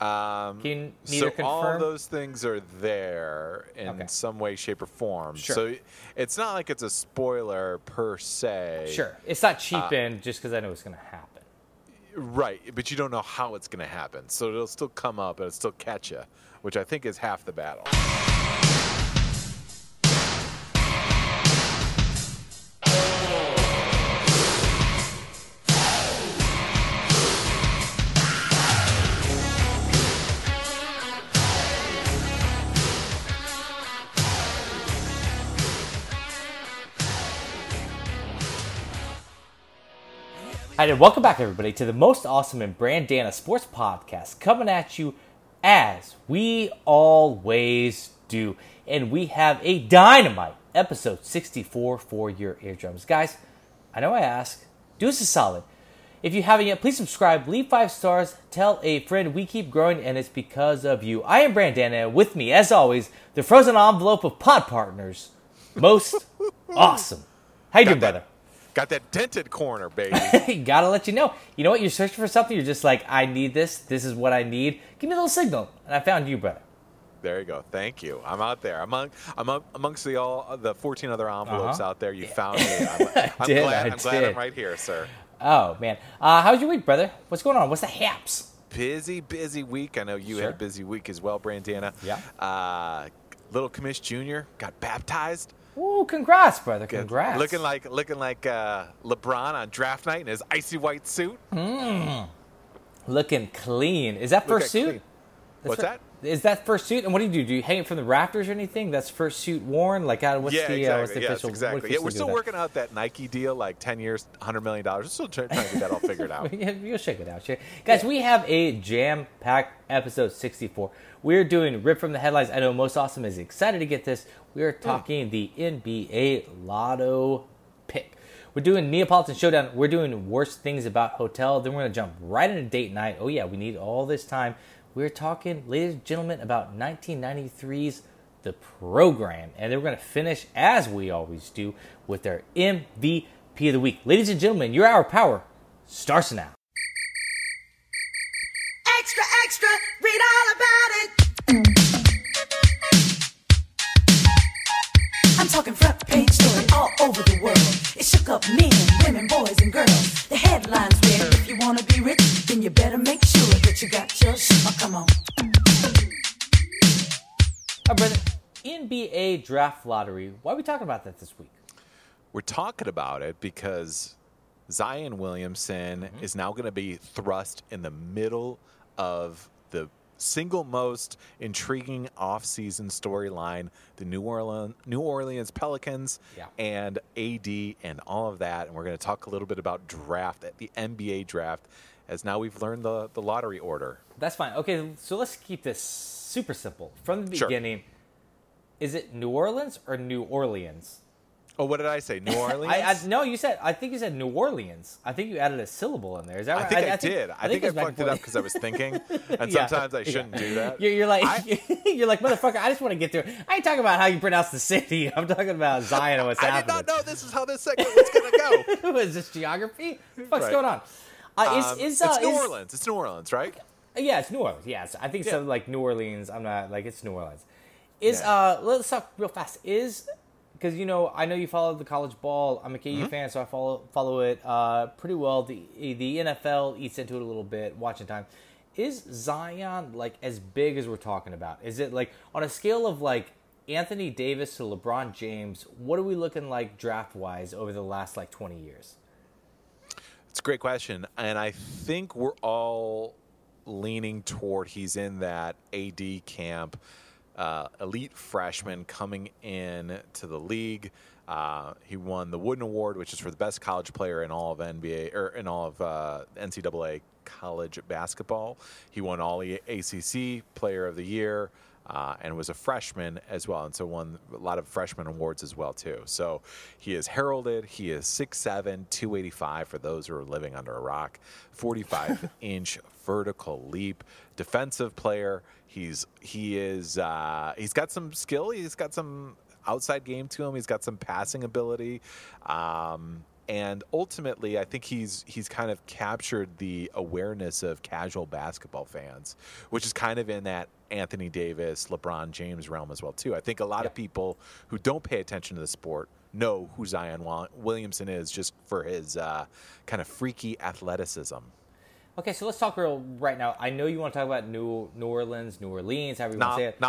Um, Can so neither all those things are there in Okay. some way, shape, or form. Sure. So it's not like it's a spoiler per se. Sure, it's not Uh, cheapened just because I know it's going to happen. Right, but you don't know how it's going to happen. So it'll still come up and it'll still catch you, which I think is half the battle. Hi, and welcome back, everybody, to the most awesome and Brandana Sports Podcast, coming at you as we always do. And we have a dynamite episode 64 for your eardrums. Guys, I know I ask, do us a solid. If you haven't yet, please subscribe, leave five stars, tell a friend. We keep growing, and it's because of you. I am Brandana, and with me, as always, the frozen envelope of pod partners, most awesome. How you doing, brother? Got that dented corner, baby. gotta let you know. You know what? You're searching for something. You're just like, I need this. This is what I need. Give me a little signal, and I found you, brother. there you go. Thank you. I'm out there. Among I'm amongst the all the 14 other envelopes Uh-huh. out there. You found me. I'm, I'm did, glad. I I'm glad. I'm right here, sir. Oh man, uh, how's your week, brother? What's going on? What's the haps? Busy, busy week. I know you Sure. had a busy week as well, Brandana. Yeah. Uh, Little Commish Jr. got baptized. Ooh, congrats, brother. Good. Congrats. Looking like looking like uh, LeBron on draft night in his icy white suit. looking clean. Is that Look first suit? What's that? Is that first suit? And what do you do? Do you hang it from the rafters or anything? That's first suit worn. Like, uh, what's yeah, the exactly. uh, what's the yes, official? exactly. Yeah, we're still working out that Nike deal, like ten years, hundred million dollars. We're still trying, trying to get that all figured out. Yeah, You'll check it out, sure. Guys, we have a jam-packed episode 64. We're doing Rip from the Headlines. I know Most Awesome is excited to get this. We are talking the NBA Lotto pick. We're doing Neapolitan Showdown. We're doing Worst Things About Hotel. Then we're going to jump right into Date Night. Oh, yeah, we need all this time. We're talking, ladies and gentlemen, about 1993's The Program. And then we're going to finish, as we always do, with our MVP of the Week. Ladies and gentlemen, your hour power starts now. NBA draft lottery. Why are we talking about that this week? We're talking about it because Zion Williamson Mm-hmm. is now going to be thrust in the middle of the single most intriguing offseason storyline the New Orleans New Orleans Pelicans Yeah. and AD and all of that and we're going to talk a little bit about draft the NBA draft as now we've learned the the lottery order That's fine. Okay, so let's keep this super simple. From the beginning. Sure. Is it New Orleans or New Orleans? Oh what did I say New Orleans I, I no, you said I think you said New Orleans. I think you added a syllable in there. Is that right? I think I, did. I, think, I it's back fucked it up because I was thinking, and Yeah. sometimes I shouldn't Yeah. do that. You're, you're like I- you're like motherfucker. I just want to get through. I ain't talking about how you pronounce the city. I'm talking about Zion and what's happening. I did not know this is how this segment was going to go. is this geography? What's Right. going on? Uh, is, Um, is, uh, it's New is- Orleans. It's New Orleans, right? Yeah, it's New Orleans. Yes, I think Yeah. something like New Orleans. I'm not like it's New Orleans. Is Yeah. uh, let's talk real fast. Is because you know I know you follow the college ball. I'm a KU Mm-hmm. fan, so I follow follow it uh pretty well. The the NFL eats into it a little bit. Watching time. Is Zion like as big as we're talking about? Is it like on a scale of like Anthony Davis to LeBron James? What are we looking like draft wise over the last like 20 years? It's a great question, and I think we're all leaning toward he's in that AD camp, uh, elite freshman coming in to the league. Uh, he won the Wooden Award, which is for the best college player in all of NBA or in all of uh, NCAA college basketball. He won all the ACC Player of the Year. Uh, and was a freshman as well, and so won a lot of freshman awards as well too. So he is heralded. He is 6'7", 285 for those who are living under a rock, 45 inch vertical leap, defensive player. He's he is uh, he's got some skill. He's got some outside game to him. He's got some passing ability. Um, and ultimately, I think he's he's kind of captured the awareness of casual basketball fans, which is kind of in that Anthony Davis, LeBron James realm as well too. I think a lot of people who don't pay attention to the sport know who Zion Williamson is just for his uh, kind of freaky athleticism. Okay, so let's talk real right now. I know you want to talk about New New Orleans, New Orleans, however you want to say it.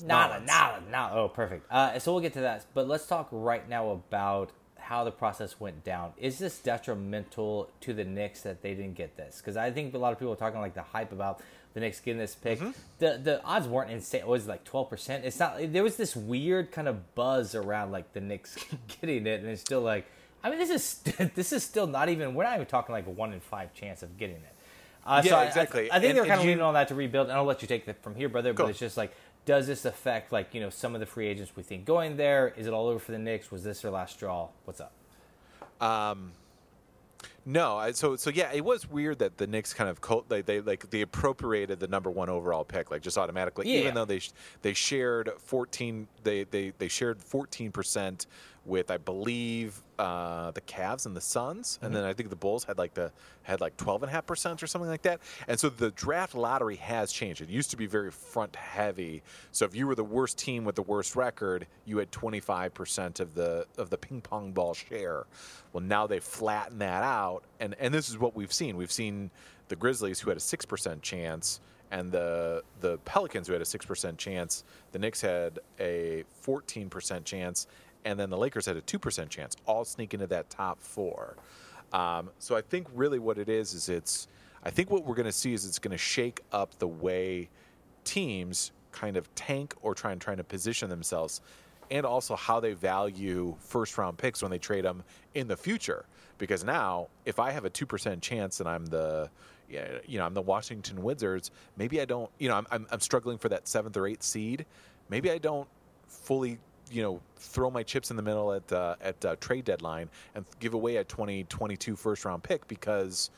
Nada, nada, nada. Oh, perfect. Uh, so we'll get to that. But let's talk right now about how the process went down. Is this detrimental to the Knicks that they didn't get this? Because I think a lot of people are talking like the hype about the Knicks getting this pick. Mm-hmm. The the odds weren't insane. It was like twelve percent. It's not. There was this weird kind of buzz around like the Knicks getting it, and it's still like. I mean, this is this is still not even. We're not even talking like a one in five chance of getting it. Uh, Yeah, so I- I- exactly. I, think And- they're kind of leaning on that to rebuild, and I'll let you take it from here, brother. But it's just like, does this affect like you know some of the free agents we think going there? Is it all over for the Knicks? Was this their last straw? What's up? No, I, so so yeah, it was weird that the Knicks kind of co- they, they like they appropriated the number one overall pick like just automatically, Yeah. even though they they shared fourteen they they, they shared fourteen percent with I believe uh, the Cavs and the Suns, and then I think the Bulls had like the had like twelve and a half percent or something like that. And so the draft lottery has changed. It used to be very front heavy. So if you were the worst team with the worst record, you had twenty five percent of the of the ping pong ball share. Well, now they flatten that out, and and this is what we've seen. We've seen the Grizzlies who had a six percent chance, and the the Pelicans who had a six percent chance. The Knicks had a fourteen percent chance, and then the Lakers had a two percent chance. All sneak into that top four. Um, so I think really what it is is it's. I think what we're going to see is it's going to shake up the way teams kind of tank or try and trying to position themselves and also how they value first round picks when they trade them in the future because now if i have a 2% chance and i'm the you know i'm the washington wizards maybe i don't you know i'm, I'm, I'm struggling for that seventh or eighth seed maybe i don't fully you know throw my chips in the middle at uh, at uh, trade deadline and give away a 2022 first round pick because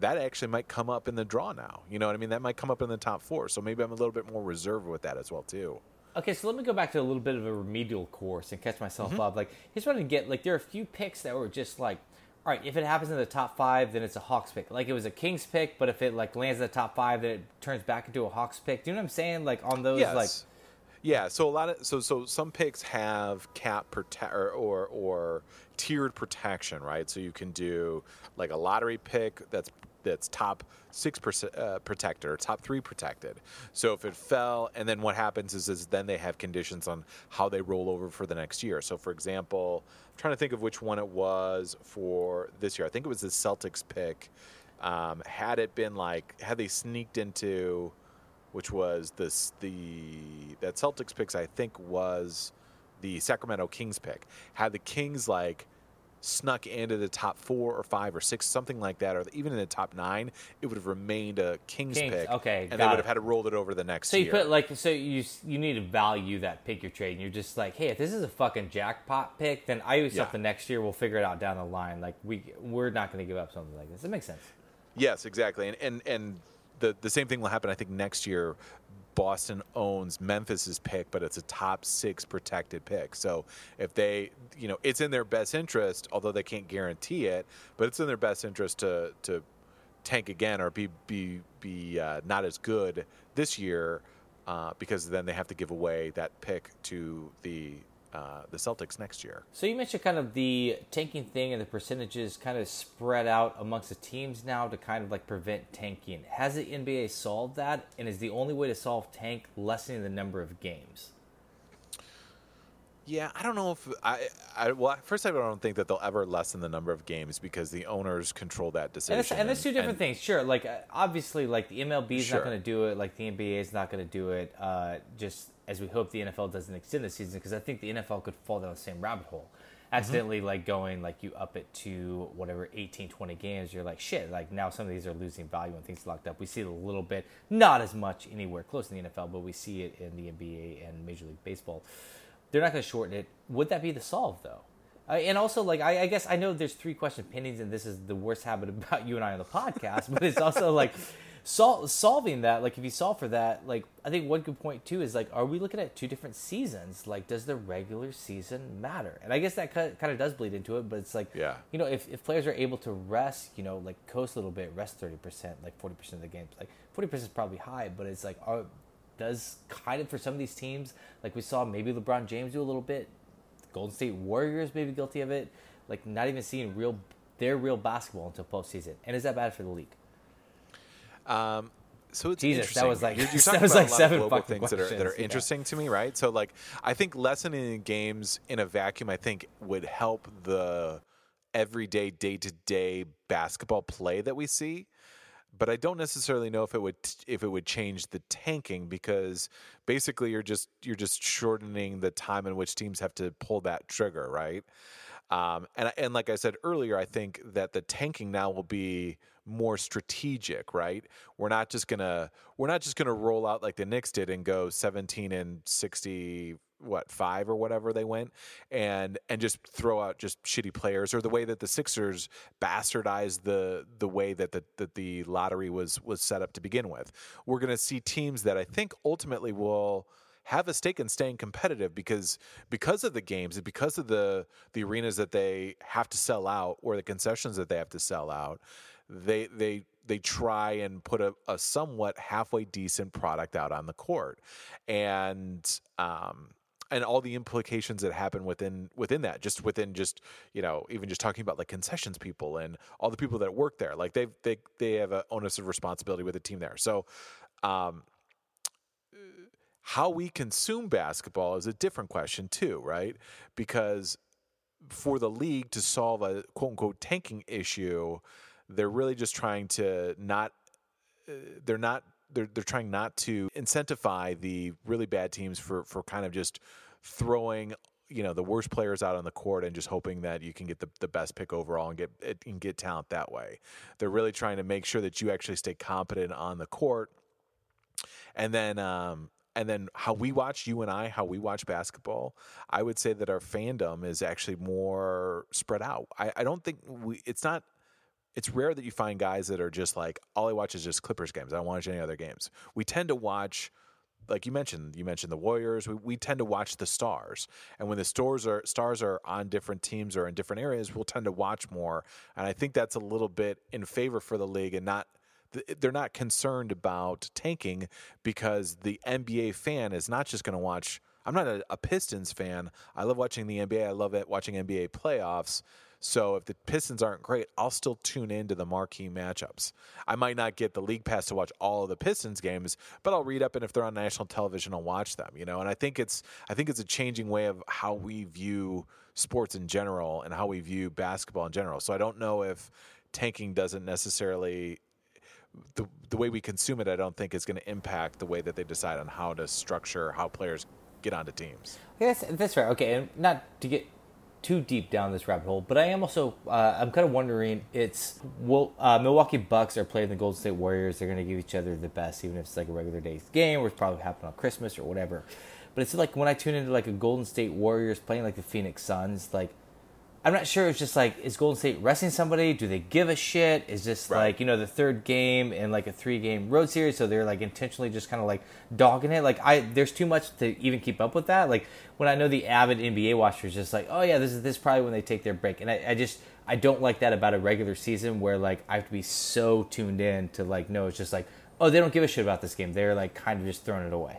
that actually might come up in the draw now. You know what I mean? That might come up in the top four. So maybe I'm a little bit more reserved with that as well too. Okay, so let me go back to a little bit of a remedial course and catch myself Mm-hmm. up. Like, here's what I get. Like, there are a few picks that were just like, all right, if it happens in the top five, then it's a Hawks pick. Like, it was a Kings pick, but if it like lands in the top five, then it turns back into a Hawks pick. Do you know what I'm saying? Like on those, Yes. like yeah. So a lot of so so some picks have cap protect or, or or tiered protection, right? So you can do like a lottery pick that's that's top six percent uh, protected or top three protected. So if it fell, and then what happens is is then they have conditions on how they roll over for the next year. So for example, I'm trying to think of which one it was for this year. I think it was the Celtics pick. Um, had it been like had they sneaked into which was this the that Celtics picks I think was the Sacramento Kings pick. Had the Kings like snuck into the top four or five or six, something like that, or even in the top nine, it would have remained a Kings, Kings, pick. okay, and they would it. have had to roll it over the next So you year. put like so you you need to value that pick you're trading. You're just like, hey, if this is a fucking jackpot pick, then I use Yeah. something next year. We'll figure it out down the line. Like we we're not going to give up something like this. It makes sense. Yes, exactly. And and and the the same thing will happen I think next year. Boston owns Memphis's pick, but it's a top 6 protected pick. So if they, you know, it's in their best interest, although they can't guarantee it, but it's in their best interest to to tank again or be be be uh, not as good this year uh, because then they have to give away that pick to the uh, the Celtics next year. So you mentioned kind of the tanking thing and the percentages kind of spread out amongst the teams now to kind of like prevent tanking. Has the NBA solved that? And is the only way to solve tank lessening the number of games? Yeah, I don't know if I, I well, first I don't think that they'll ever lessen the number of games because the owners control that decision. And, and there's two different and- things. Sure, like uh, obviously, like the MLB is Sure. not going to do it. Like the NBA is not going to do it. Uh, just as we hope the NFL doesn't extend the season, because I think the NFL could fall down the same rabbit hole. Accidentally, like going like you up it to whatever 18, 20 games. You're like shit. Like now some of these are losing value and things locked up. We see it a little bit, not as much anywhere close in the NFL, but we see it in the NBA and Major League Baseball. They're not going to shorten it. Would that be the solve though? Uh, and also, like, I, I guess I know there's three question pendings, and this is the worst habit about you and I on the podcast. But it's also like, sol- solving that, like if you solve for that, like I think one good point too is like, are we looking at two different seasons? Like, does the regular season matter? And I guess that kind of does bleed into it, but it's like, Yeah. you know, if, if players are able to rest, you know, like coast a little bit, rest thirty percent, like forty percent of the games, like forty percent is probably high, but it's like, are does kind of for some of these teams, like we saw maybe LeBron James do a little bit, Golden State Warriors maybe guilty of it, like not even seeing real their real basketball until postseason. And is that bad for the league? Um, so it's Jesus, that interesting. was like- you're, you're that was about like a lot seven of global things that are that are questions, yeah. interesting to me, right? So like, I think lessening games in a vacuum, I think would help the everyday, day to day basketball play that we see. But I don't necessarily know if it would if it would change the tanking because basically you're just you're just shortening the time in which teams have to pull that trigger, right? Um, and and like I said earlier, I think that the tanking now will be more strategic, right? We're not just gonna we're not just gonna roll out like the Knicks did and go 17 and 60 what five or whatever they went and and just throw out just shitty players or the way that the Sixers bastardized the the way that the that the lottery was was set up to begin with. We're to see teams that I think ultimately will have a stake in staying competitive because because of the games and because of the the arenas that they have to sell out or the concessions that they have to sell out they they they try and put a, a somewhat halfway decent product out on the court. And um and all the implications that happen within within that just within just you know even just talking about like concessions people and all the people that work there like they they they have an onus of responsibility with the team there. So um how we consume basketball is a different question too, right? Because for the league to solve a quote unquote tanking issue, they're really just trying to not uh, they're not they're they're trying not to incentivize the really bad teams for for kind of just throwing you know the worst players out on the court and just hoping that you can get the, the best pick overall and get and get talent that way. They're really trying to make sure that you actually stay competent on the court and then um and then how we watch you and I how we watch basketball I would say that our fandom is actually more spread out I, I don't think we it's not it's rare that you find guys that are just like all I watch is just Clippers games I don't watch any other games we tend to watch like you mentioned, you mentioned the Warriors. We, we tend to watch the stars, and when the stars are stars are on different teams or in different areas, we'll tend to watch more. And I think that's a little bit in favor for the league, and not they're not concerned about tanking because the NBA fan is not just going to watch. I'm not a, a Pistons fan. I love watching the NBA. I love it watching NBA playoffs. So if the Pistons aren't great, I'll still tune into the marquee matchups. I might not get the league pass to watch all of the Pistons games, but I'll read up and if they're on national television, I'll watch them. You know, and I think it's I think it's a changing way of how we view sports in general and how we view basketball in general. So I don't know if tanking doesn't necessarily the the way we consume it. I don't think is going to impact the way that they decide on how to structure how players get onto teams. Okay, that's, that's fair. Okay, and not to get too deep down this rabbit hole, but I am also uh, I'm kind of wondering. It's well, uh, Milwaukee Bucks are playing the Golden State Warriors. They're going to give each other the best, even if it's like a regular day's game, or it's probably happening on Christmas or whatever. But it's like when I tune into like a Golden State Warriors playing like the Phoenix Suns, like I'm not sure. It's just like is Golden State resting somebody? Do they give a shit? Is this Right. like you know the third game in like a three game road series? So they're like intentionally just kind of like dogging it. Like I there's too much to even keep up with that. Like when I know the avid NBA watchers just like oh yeah this is this is probably when they take their break, and I, I just I don't like that about a regular season where like I have to be so tuned in to like no it's just like oh they don't give a shit about this game. They're like kind of just throwing it away.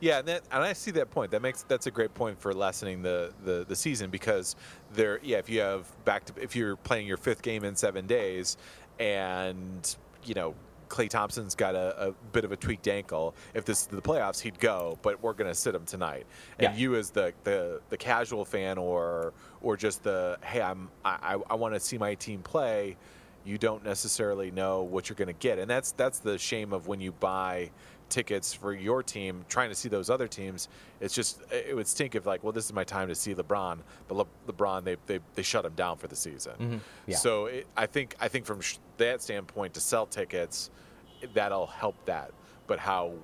Yeah, and, that, and I see that point. That makes that's a great point for lessening the, the, the season because there. Yeah, if you have back to if you're playing your fifth game in seven days, and you know Klay Thompson's got a, a bit of a tweaked ankle. If this is the playoffs, he'd go, but we're going to sit him tonight. And Yeah. you, as the, the the casual fan, or or just the hey, I'm I I, want to see my team play. You don't necessarily know what you're going to get, and that's that's the shame of when you buy tickets for your team, trying to see those other teams. It's just it would stink if like, well, this is my time to see LeBron, but Le- LeBron they, they they shut him down for the season. Mm-hmm. Yeah. So it, I think I think from sh- that standpoint, to sell tickets, that'll help that. But how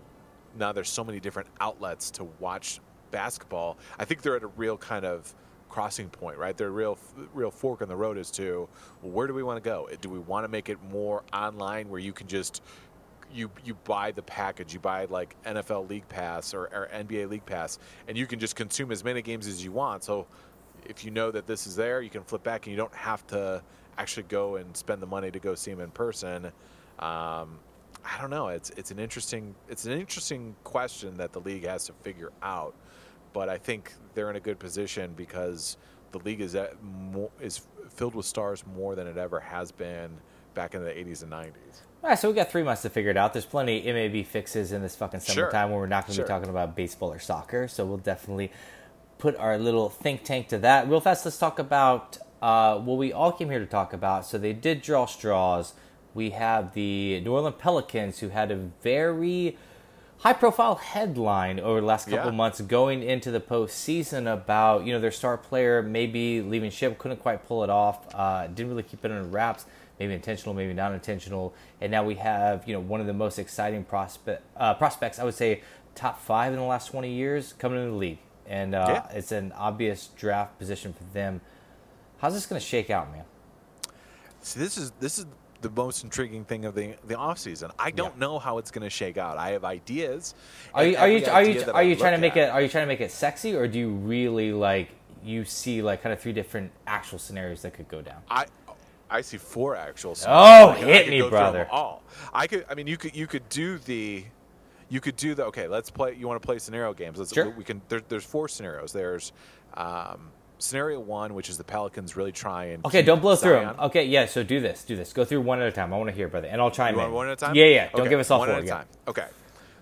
now there's so many different outlets to watch basketball. I think they're at a real kind of crossing point, right? They're a real real fork in the road as to well, where do we want to go? Do we want to make it more online where you can just you you buy the package. You buy like NFL League Pass or, or NBA League Pass, and you can just consume as many games as you want. So if you know that this is there, you can flip back, and you don't have to actually go and spend the money to go see them in person. Um, I don't know. It's it's an interesting it's an interesting question that the league has to figure out. But I think they're in a good position because the league is at is filled with stars more than it ever has been back in the 80s and 90s. All right, so we got three months to figure it out. There's plenty of MAB fixes in this fucking Sure. summertime when we're not going to Sure. be talking about baseball or soccer. So we'll definitely put our little think tank to that. Real fast, let's talk about uh, what we all came here to talk about. So they did draw straws. We have the New Orleans Pelicans, who had a very high profile headline over the last couple Yeah. months going into the postseason about you know their star player maybe leaving ship couldn't quite pull it off uh, didn't really keep it under wraps maybe intentional maybe not intentional and now we have you know one of the most exciting prospect uh, prospects I would say top five in the last 20 years coming into the league and uh, Yeah. it's an obvious draft position for them how's this going to shake out man See, this is this is the most intriguing thing of the the off season. I don't Yeah. know how it's going to shake out. I have ideas. Are you are you are you are you trying to make at- it are you trying to make it sexy or do you really like you see like kind of three different actual scenarios that could go down? I I see four actual. Oh. I could- I hit me, go through them brother. All I could. I mean, you could you could do the. You could do the okay. Let's play. You want to play scenario games? Let's, Sure. We can. There, there's four scenarios. There's um, scenario one, which is the Pelicans really try and Okay, don't blow through them. Okay, yeah. So do this, do this. Go through one at a time. I want to hear, brother, and I'll chime You in. one at a time? Yeah, yeah. Don't give us all one four. at a yeah. time. Okay.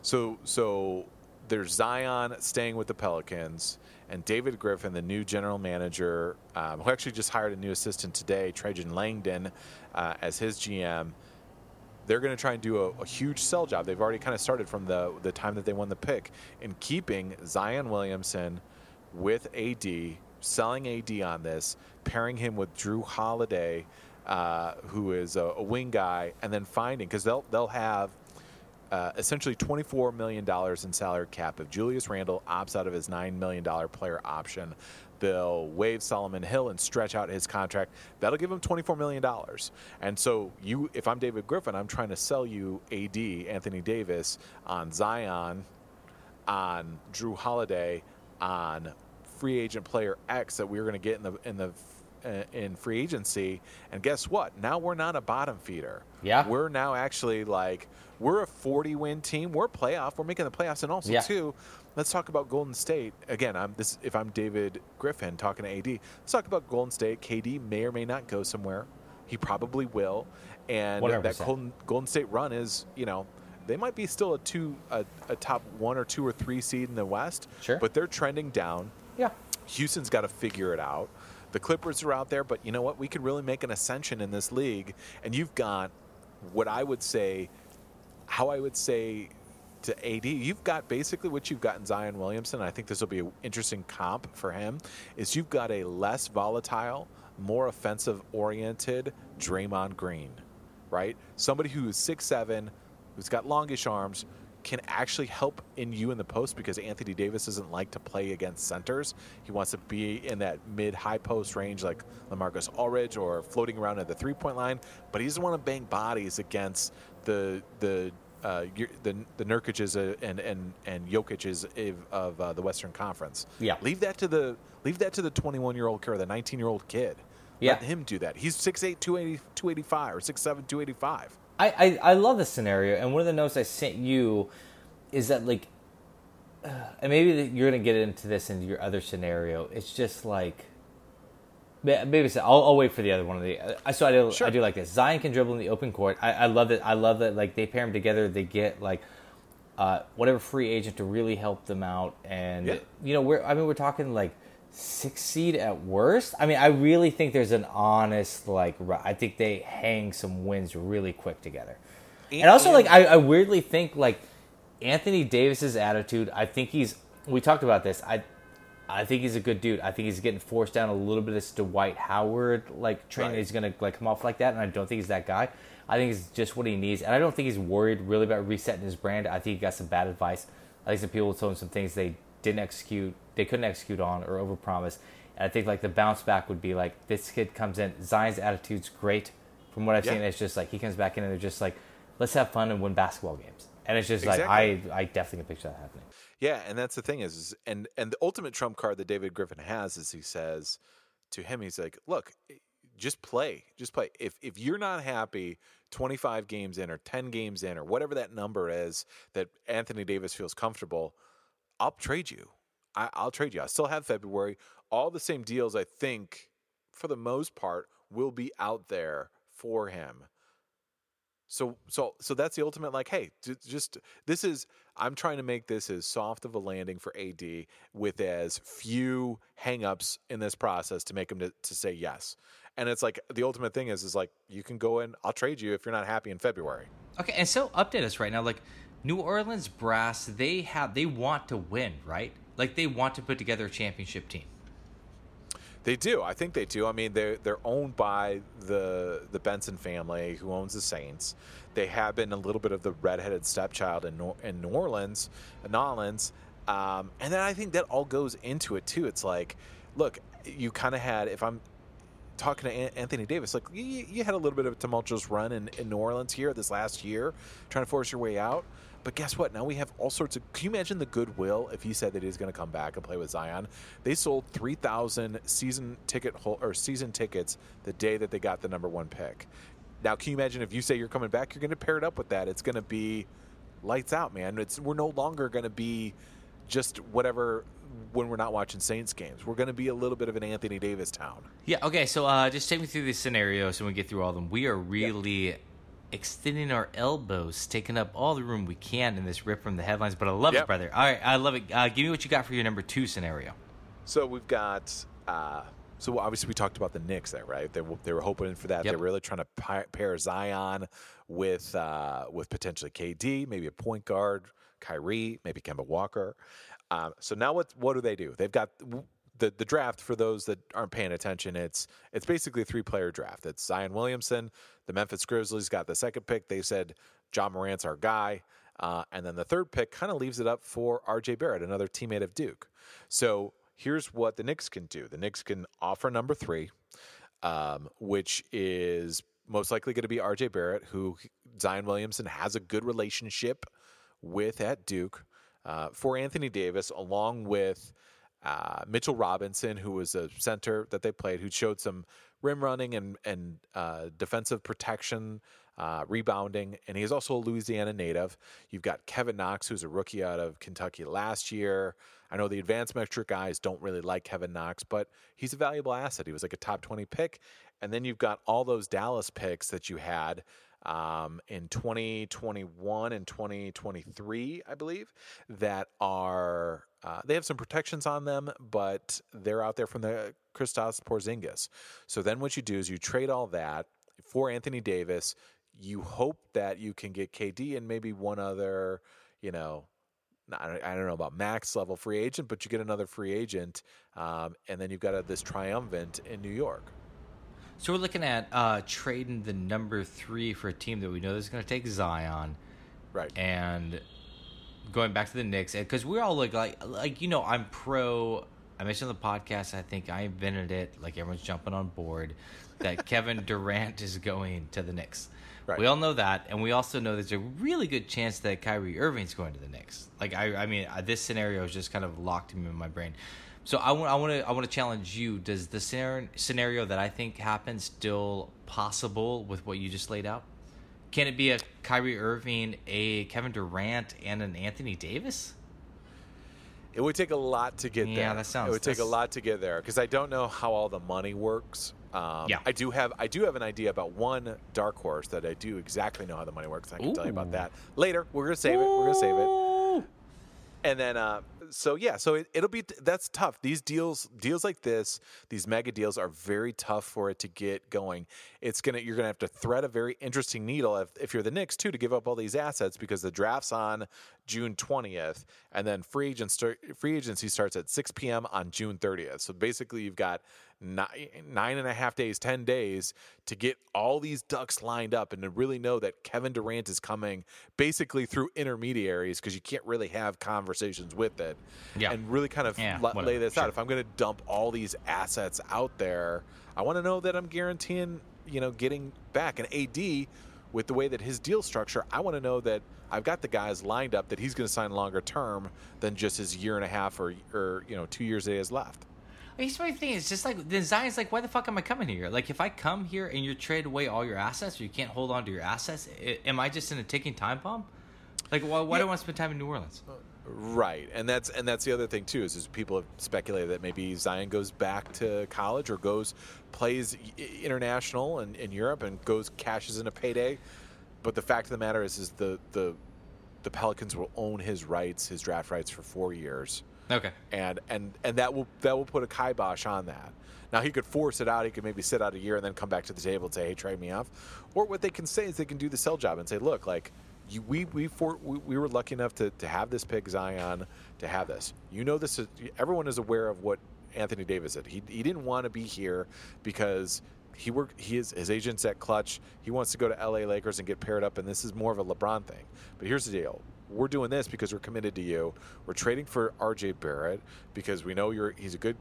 So so there's Zion staying with the Pelicans and David Griffin, the new general manager, um, who actually just hired a new assistant today, Trajan Langdon, uh, as his GM. They're going to try and do a, a huge sell job. They've already kind of started from the the time that they won the pick in keeping Zion Williamson with AD, selling AD on this, pairing him with Jrue Holiday, uh, who is a, a wing guy, and then finding because they'll they'll have uh, essentially $24 million in salary cap. If Julius Randle opts out of his $9 million player option, they'll waive Solomon Hill and stretch out his contract. That'll give him $24 million. And so, you, if I'm David Griffin, I'm trying to sell you AD, Anthony Davis, on Zion, on Jrue Holiday, on free agent player X that we were going to get in the in the uh, in free agency. And guess what? Now we're not a bottom feeder. Yeah. we're now actually like we're a 40 win team. We're playoff. We're making the playoffs, and also Yeah. too. Let's talk about Golden State again. I'm this. If I'm David Griffin talking to AD, let's talk about Golden State. KD may or may not go somewhere. He probably will, and that 100%. Golden, Golden State run is you know they might be still a two a, a top one or two or three seed in the West. Sure. but they're trending down. Yeah. Houston's got to figure it out. The Clippers are out there, but you know what? We could really make an ascension in this league. And you've got what I would say, how I would say to AD, you've got basically what you've got in Zion Williamson. I think this will be an interesting comp for him. Is you've got a less volatile, more offensive oriented Draymond Green, right? Somebody who's six seven, who's got longish arms, can actually help in you in the post because Anthony Davis doesn't like to play against centers. He wants to be in that mid high post range like Lamarcus Aldridge or floating around at the three point line, but he doesn't want to bang bodies against the the uh, the the Nurkic's uh, and and and Jokic's of, uh, the Western Conference. Yeah. leave that to the leave that to the 21 year old kid or the 19 year old kid. Yeah. Let him do that. He's 6'8", 280, 285 or 6'7", 285. I, I, I love this scenario, and one of the notes I sent you is that like, uh, and maybe you're gonna get into this in your other scenario. It's just like, it's, I'll, I'll wait for the other one of the. Uh, so I do Sure. I do like this. Zion can dribble in the open court. I, I love it. I love that. Like they pair them together. They get like. Uh, whatever free agent to really help them out, and Yeah. you know, we're I mean, we're talking like six seed at worst. I mean, I really think there's an honest like. I think they hang some wins really quick together. And, also, like, I, I weirdly think like Anthony Davis's attitude. I think he's. We talked about this. I, I think he's a good dude. I think he's getting forced down a little bit of this Dwight Howard like train. Right. He's gonna like come off like that, and I don't think he's that guy. I think it's just what he needs, and I don't think he's worried really about resetting his brand. I think he got some bad advice. I think some people told him some things they didn't execute, they couldn't execute on, or overpromise. And I think like the bounce back would be like this kid comes in. Zion's attitude's great. From what I've Yeah. seen, it's just like he comes back in and they're just like, let's have fun and win basketball games. And it's just Exactly. like I I definitely can picture that happening. Yeah, and that's the thing is, is and and the ultimate trump card that David Griffin has is he says to him, he's like, look, eh, just play, just play. If if you're not happy, 25 games in or 10 games in or whatever that number is that Anthony Davis feels comfortable, I'll trade you. I, I'll trade you. I still have February. All the same deals, I think, for the most part, will be out there for him. So so so that's the ultimate like hey just this is I'm trying to make this as soft of a landing for AD with as few hangups in this process to make him to, to say yes. And it's like the ultimate thing is is like you can go in I'll trade you if you're not happy in February. Okay, and so update us right now. Like New Orleans brass, they have they want to win, right? Like they want to put together a championship team. They do. I think they do. I mean, they're they're owned by the the Benson family, who owns the Saints. They have been a little bit of the redheaded stepchild in Nor- in New Orleans, New Orleans, um, and then I think that all goes into it too. It's like, look, you kind of had. If I'm talking to An- Anthony Davis, like you, you had a little bit of a tumultuous run in, in New Orleans here this last year, trying to force your way out. But guess what? Now we have all sorts of. Can you imagine the goodwill if he said that he's going to come back and play with Zion? They sold three thousand season ticket hol- or season tickets the day that they got the number one pick. Now, can you imagine if you say you're coming back, you're going to pair it up with that? It's going to be lights out, man. It's we're no longer going to be just whatever when we're not watching Saints games. We're going to be a little bit of an Anthony Davis town. Yeah. Okay. So uh, just take me through these scenarios, and we get through all of them. We are really extending our elbows, taking up all the room we can in this rip from the headlines. But I love Yep. it, brother. All right, I love it. Uh, give me what you got for your number two scenario. So we've got. Uh, so obviously we talked about the Knicks there, right? They, were- they were hoping for that. Yep. They're really trying to pi- pair Zion with uh, with potentially KD, maybe a point guard, Kyrie, maybe Kemba Walker. Um, so now what what do they do? They've got the the draft for those that aren't paying attention. It's it's basically a three player draft. It's Zion Williamson, the Memphis Grizzlies got the second pick. They said Ja Morant's our guy. Uh, and then the third pick kind of leaves it up for RJ Barrett, another teammate of Duke. So here's what the Knicks can do the Knicks can offer number three, um, which is most likely going to be RJ Barrett, who Zion Williamson has a good relationship with at Duke, uh, for Anthony Davis, along with uh, Mitchell Robinson, who was a center that they played, who showed some rim running and and uh, defensive protection, uh, rebounding, and he's also a Louisiana native. You've got Kevin Knox, who's a rookie out of Kentucky last year. I know the advanced metric guys don't really like Kevin Knox, but he's a valuable asset. He was like a top twenty pick, and then you've got all those Dallas picks that you had um, in 2021 and 2023, I believe, that are uh, they have some protections on them, but they're out there from the Kristaps Porzingis. So then what you do is you trade all that for Anthony Davis. You hope that you can get KD and maybe one other, you know, I don't, know about max level free agent, but you get another free agent, um, and then you've got a, this triumphant in New York. So we're looking at uh, trading the number three for a team that we know is going to take Zion, Right. and going back to the Knicks because we're all like, like like you know I'm pro. I mentioned the podcast. I think I invented it. Like everyone's jumping on board that Kevin Durant is going to the Knicks. Right. We all know that, and we also know there's a really good chance that Kyrie Irving's going to the Knicks. Like I, I mean, uh, this scenario is just kind of locked in my brain. So I want, I want to, I want to challenge you. Does the scenario, that I think happens still possible with what you just laid out? Can it be a Kyrie Irving, a Kevin Durant, and an Anthony Davis? It would take a lot to get Yeah, there. that sounds- It would take a lot to get there because I don't know how all the money works. Um, Yeah. I do have I do have an idea about one dark horse that I do exactly know how the money works. I can tell you about that later. We're gonna save it. We're gonna save it. And then, uh, so yeah, so it, it'll be that's tough. These deals, deals like this, these mega deals are very tough for it to get going. It's gonna you're gonna have to thread a very interesting needle if, if you're the Knicks too to give up all these assets because the draft's on June 20th, and then free agent start, free agency starts at 6 p.m. on June 30th. So basically, you've got nine, nine and a half days, 10 days to get all these ducks lined up and to really know that Kevin Durant is coming basically through intermediaries because you can't really have conversations with it. Yeah. And really kind of Yeah, la- lay this sure. out. If I'm going to dump all these assets out there, I want to know that I'm guaranteeing, you know, getting back. And AD with the way that his deal structure, I want to know that I've got the guys lined up that he's going to sign longer term than just his year and a half or or you know two years that he has left. Here's my thing. It's just like the Zion's like, why the fuck am I coming here? Like, if I come here and you trade away all your assets, or you can't hold on to your assets, i am I just in a ticking time bomb? Like, why, why do I want to spend time in New Orleans? Right, and that's and that's the other thing too is, is people have speculated that maybe Zion goes back to college or goes plays international in, in Europe and goes cashes in a payday. But the fact of the matter is, is the the the Pelicans will own his rights, his draft rights for four years. Okay. And and and that will that will put a kibosh on that. Now he could force it out. He could maybe sit out a year and then come back to the table and say, "Hey, trade me off." Or what they can say is they can do the sell job and say, "Look, like you, we we, for, we we were lucky enough to, to have this pick Zion to have this. You know this is everyone is aware of what Anthony Davis did. He he didn't want to be here because he worked he is his agents at Klutch. He wants to go to LA Lakers and get paired up and this is more of a LeBron thing. But here's the deal. We're doing this because we're committed to you. We're trading for RJ Barrett because we know you're he's a good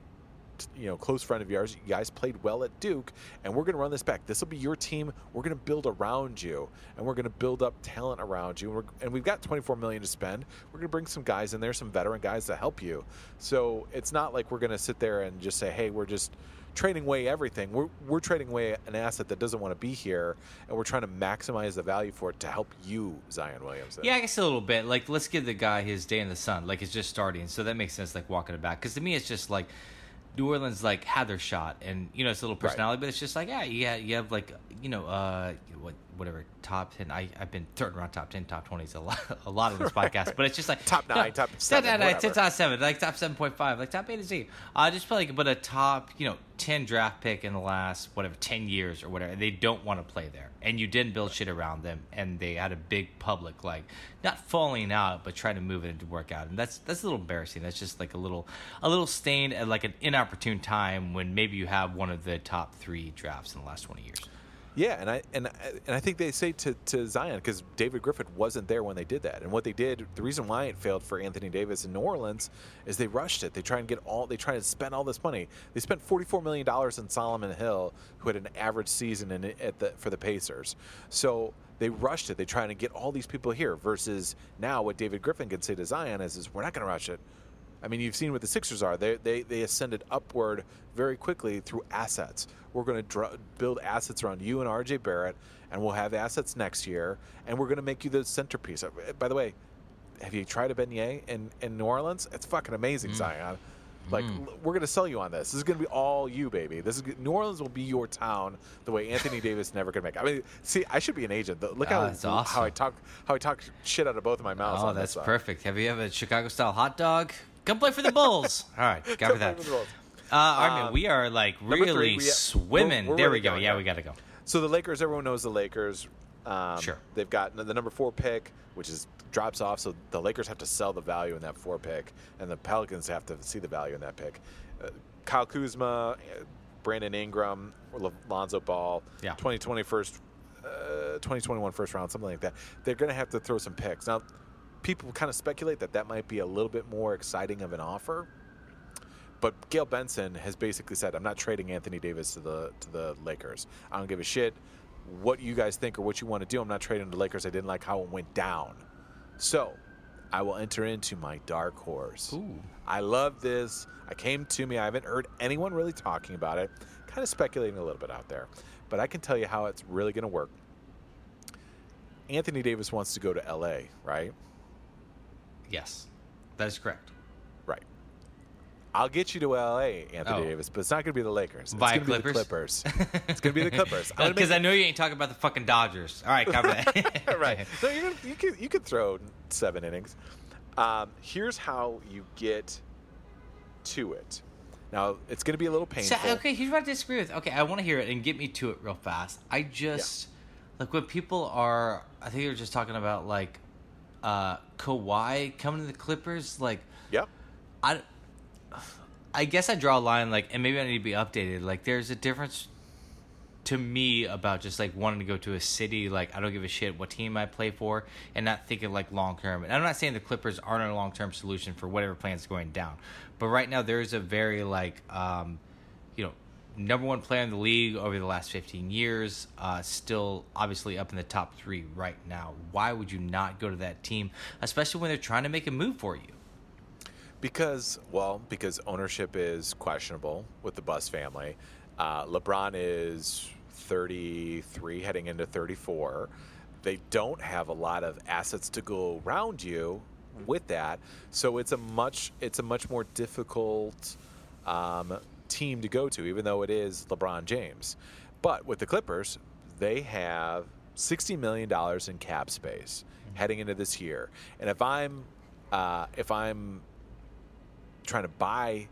you know, close friend of yours. You guys played well at Duke, and we're going to run this back. This will be your team. We're going to build around you, and we're going to build up talent around you. And, and we've got 24 million to spend. We're going to bring some guys in there, some veteran guys to help you. So it's not like we're going to sit there and just say, "Hey, we're just." Trading away everything. We're, we're trading away an asset that doesn't want to be here, and we're trying to maximize the value for it to help you, Zion Williamson. Yeah, I guess a little bit. Like, let's give the guy his day in the sun. Like, it's just starting. So that makes sense, like, walking it back. Because to me, it's just like New Orleans like had their shot, and you know it's a little personality, right. but it's just like yeah, yeah, you have like you know uh what whatever top ten. I I've been throwing around top ten, top twenties a lot a lot of this podcast, but it's just like top nine, top seven, top, top, top seven, like top seven point five, like top A to Z. I uh, just feel like but a top you know ten draft pick in the last whatever ten years or whatever. They don't want to play there, and you didn't build shit around them, and they had a big public like not falling out, but trying to move it to work out, and that's that's a little embarrassing. That's just like a little a little stain at like an inopportune time when maybe you have one of the top three drafts in the last twenty years. Yeah, and I and uh, and I think they say to, to Zion because David Griffin wasn't there when they did that, and what they did, the reason why it failed for Anthony Davis in New Orleans is they rushed it. They try and get all, they try to spend all this money. They spent forty four million dollars in Solomon Hill, who had an average season in at the for the Pacers. So they rushed it. They trying to get all these people here. Versus now, what David Griffin can say to Zion is, is we're not going to rush it. I mean, you've seen what the Sixers are. They they, they ascended upward very quickly through assets. We're going to dr- build assets around you and RJ Barrett, and we'll have assets next year, and we're going to make you the centerpiece. Uh, by the way, have you tried a beignet in, in New Orleans? It's fucking amazing, mm. Zion. Like mm. we're gonna sell you on this. This is gonna be all you, baby. This is New Orleans will be your town the way Anthony Davis never could make. I mean, see, I should be an agent. Look oh, how awesome. how I talk how I talk shit out of both of my mouths. Oh, that's perfect. Have you ever a Chicago style hot dog? Come play for the Bulls. All right, got for that. Uh, Armin, um, we are like really three, we, swimming. We're, we're there we go. Yeah, we got to go. So the Lakers, everyone knows the Lakers. Um, sure. They've got the number four pick, which is drops off. So the Lakers have to sell the value in that four pick, and the Pelicans have to see the value in that pick. Uh, Kyle Kuzma, uh, Brandon Ingram, Lonzo Ball, yeah. 2020 first, uh, 2021 first round, something like that. They're going to have to throw some picks now people kind of speculate that that might be a little bit more exciting of an offer. But Gail Benson has basically said, "I'm not trading Anthony Davis to the to the Lakers. I don't give a shit what you guys think or what you want to do. I'm not trading the Lakers. I didn't like how it went down. So I will enter into my dark horse. Ooh. I love this. I came to me. I haven't heard anyone really talking about it. Kind of speculating a little bit out there, but I can tell you how it's really going to work. Anthony Davis wants to go to LA, right? Yes, that is correct. Right. I'll get you to LA, Anthony oh. Davis, but it's not going to be the Lakers. It's going to be the Clippers. it's going to be the Clippers. Because I know you ain't talking about the fucking Dodgers. All right, right. So you you could you could throw seven innings. Um, here's how you get to it. Now it's going to be a little painful. So, okay, here's what I disagree with. Okay, I want to hear it and get me to it real fast. I just yeah. like when people are. I think they're just talking about like uh, Kawhi coming to the Clippers, like, yep. I, I guess I draw a line, like, and maybe I need to be updated. Like, there's a difference to me about just like wanting to go to a city. Like, I don't give a shit what team I play for, and not thinking like long term. And I'm not saying the Clippers aren't a long term solution for whatever plan's going down, but right now there is a very like, um, you know, number one player in the league over the last 15 years, uh, still obviously up in the top three right now. Why would you not go to that team, especially when they're trying to make a move for you? Because, well, because ownership is questionable with the Buss family. Uh, LeBron is 33, heading into 34. They don't have a lot of assets to go around you with that, so it's a much it's a much more difficult um, team to go to, even though it is LeBron James. But with the Clippers, they have sixty million dollars in cap space heading into this year, and if I'm uh, if I'm trying to buy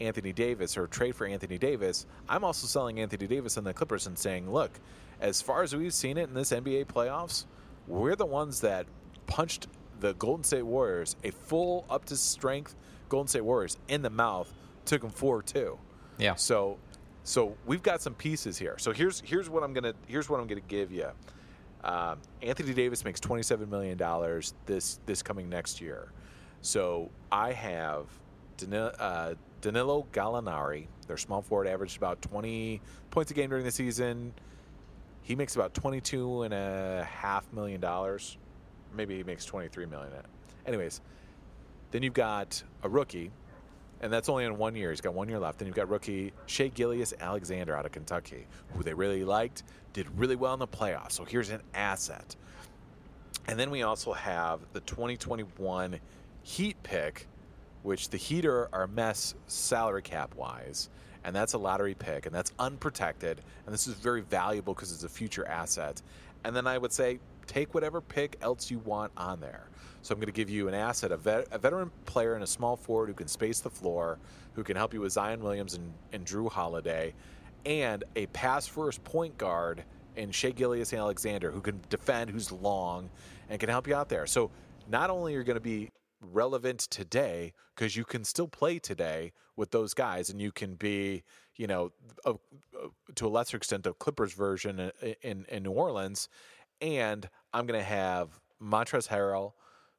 Anthony Davis or trade for Anthony Davis, I'm also selling Anthony Davis on the Clippers and saying, look, as far as we've seen it in this NBA playoffs, we're the ones that punched the Golden State Warriors, a full up to strength Golden State Warriors, in the mouth, took them four two. Yeah. So, so we've got some pieces here. So here's here's what I'm gonna here's what I'm gonna give you. Um, Anthony Davis makes twenty seven million dollars this this coming next year. So I have Danilo, uh, Danilo Gallinari. Their small forward averaged about twenty points a game during the season. He makes about twenty two and a half million dollars. Maybe he makes twenty three million. Anyways, then you've got a rookie and that's only in one year. He's got one year left. Then you've got rookie Shai Gilgeous-Alexander out of Kentucky, who they really liked, did really well in the playoffs. So here's an asset. And then we also have the 2021 Heat pick, which the Heat are, a mess salary cap wise. And that's a lottery pick, and that's unprotected. And this is very valuable because it's a future asset. And then I would say take whatever pick else you want on there. So I'm going to give you an asset, a, vet, a veteran player and a small forward who can space the floor, who can help you with Zion Williams and, and Jrue Holiday, and a pass first point guard in Shai Gilgeous-Alexander who can defend, who's long, and can help you out there. So not only are you going to be relevant today because you can still play today with those guys and you can be you know a, a, to a lesser extent a clippers version in, in, in new orleans and i'm going to have montrezl harrell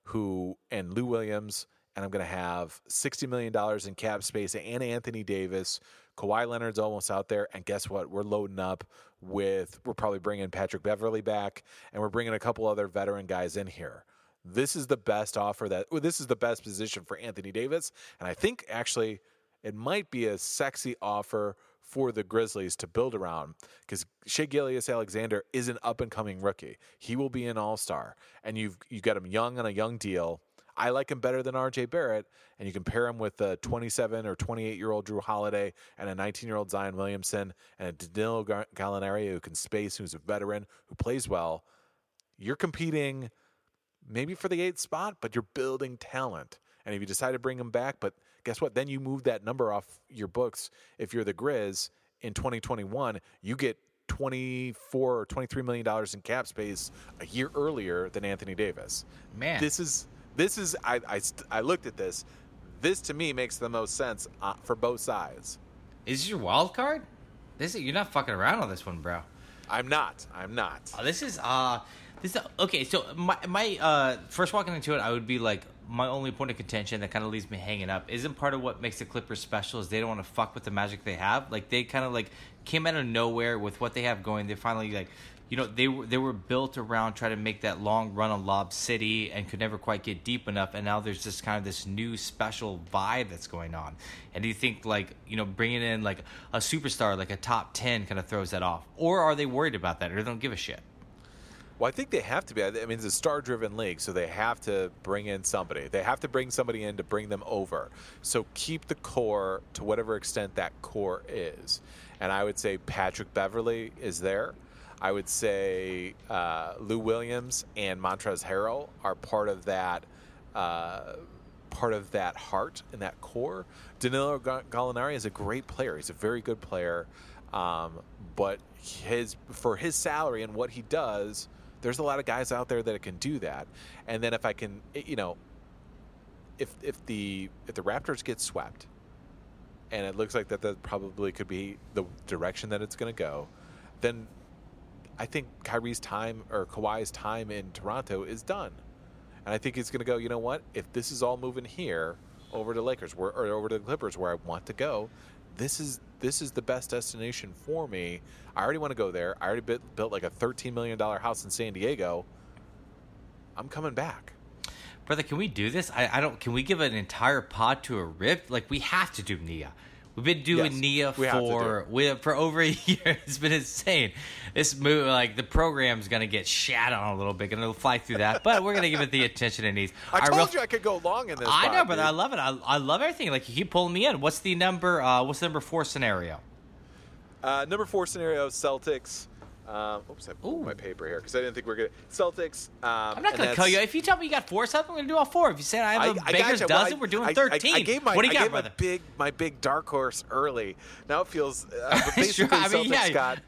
who and lou williams and i'm going to have $60 million in cap space and anthony davis Kawhi Leonard's almost out there, and guess what? We're loading up with. We're probably bringing Patrick Beverley back, and we're bringing a couple other veteran guys in here this is the best offer that well, this is the best position for Anthony Davis and I think actually it might be a sexy offer for the Grizzlies to build around because Shai Gilgeous-Alexander is an up and coming rookie. He will be an all star, and you've you got him young on a young deal. I like him better than R.J. Barrett, and you compare him with a 27 or 28 year old Jrue Holiday and a 19 year old Zion Williamson and a Danilo Gallinari who can space, who's a veteran, who plays well. You're competing maybe for the eighth spot, but you're building talent. And if you decide to bring him back, but guess what? Then you move that number off your books. If you're the Grizz in 2021, you get 24 or 23 million dollars in cap space a year earlier than Anthony Davis. Man, this is this is I I, I looked at this. This to me makes the most sense uh, for both sides. Is this your wild card? This is, you're not fucking around on this one, bro. I'm not. I'm not. Oh, this is uh this is, okay. So my my uh first walking into it, I would be like my only point of contention that kind of leaves me hanging up isn't part of what makes the Clippers special is they don't want to fuck with the magic they have. Like they kind of like came out of nowhere with what they have going. They finally like you know they were they were built around trying to make that long run on Lob City and could never quite get deep enough. And now there's just kind of this new special vibe that's going on. And do you think like you know bringing in like a superstar like a top ten kind of throws that off, or are they worried about that or they don't give a shit? Well, I think they have to be. I mean, it's a star-driven league, so they have to bring in somebody. They have to bring somebody in to bring them over. So keep the core to whatever extent that core is. And I would say Patrick Beverley is there. I would say uh, Lou Williams and Montrezl Harrell are part of that. Uh, part of that heart and that core. Danilo Gallinari is a great player. He's a very good player, um, but his for his salary and what he does, there's a lot of guys out there that can do that. And then if I can, eh, you know, if if the if the Raptors get swept, and it looks like that that probably could be the direction that it's going to go, then I think Kyrie's time or Kawhi's time in Toronto is done. And I think he's going to go, you know what? If this is all moving here over to Lakers or over to the Clippers where I want to go, this is this is the best destination for me. I already want to go there. I already built, built like a thirteen million dollar house in San Diego. I'm coming back. Brother, can we do this? I, I don't. Can we give an entire pod to a rip? Like we have to do Nia. We've been doing Yes, Nia we have to do for we, for over a year. It's been insane. This movie, like the program's gonna get shat on a little bit, gonna fly through that, but we're gonna give it the attention it needs. I told real- you I could go long in this. I know, but dude. I love it. I, I love everything. Like you keep pulling me in. What's the number? Uh, what's the number four scenario? Uh, number four scenario: Celtics. Um, oops, I Ooh. pulled my paper here because I didn't think we are gonna Celtics. Um, I'm not gonna tell you. If you tell me you got four something, we're gonna do all four. If you say I have a Baker's gotcha. Well, dozen, I- we're doing I- I- thirteen. I, gave my, what do you I got, gave brother? my big my big dark horse early. Now it feels uh, but Sure, basically I mean, Celtics yeah. got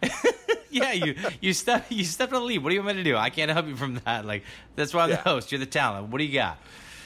yeah, you you step you stepped on the lead. What do you want me to do? I can't help you from that. Like that's why I'm the host. You're the talent. What do you got?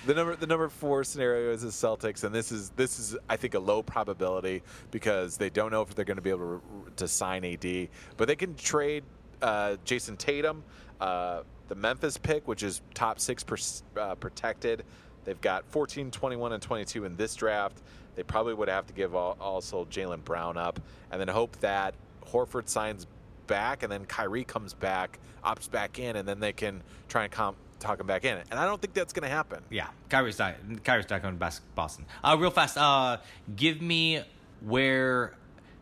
The number the number four scenario is the Celtics, and this is this is I think a low probability because they don't know if they're going to be able to, to sign AD, but they can trade uh, Jayson Tatum, uh, the Memphis pick, which is top six per, uh, protected. They've got 14, 21, and 22 in this draft. They probably would have to give al- also Jaylen Brown up, and then hope that Horford signs back, and then Kyrie comes back, opts back in, and then they can try and comp, talk him back in. It. And I don't think that's going to happen. Yeah, Kyrie's not. Kyrie's not going to Boston. Uh, real fast. Uh, give me where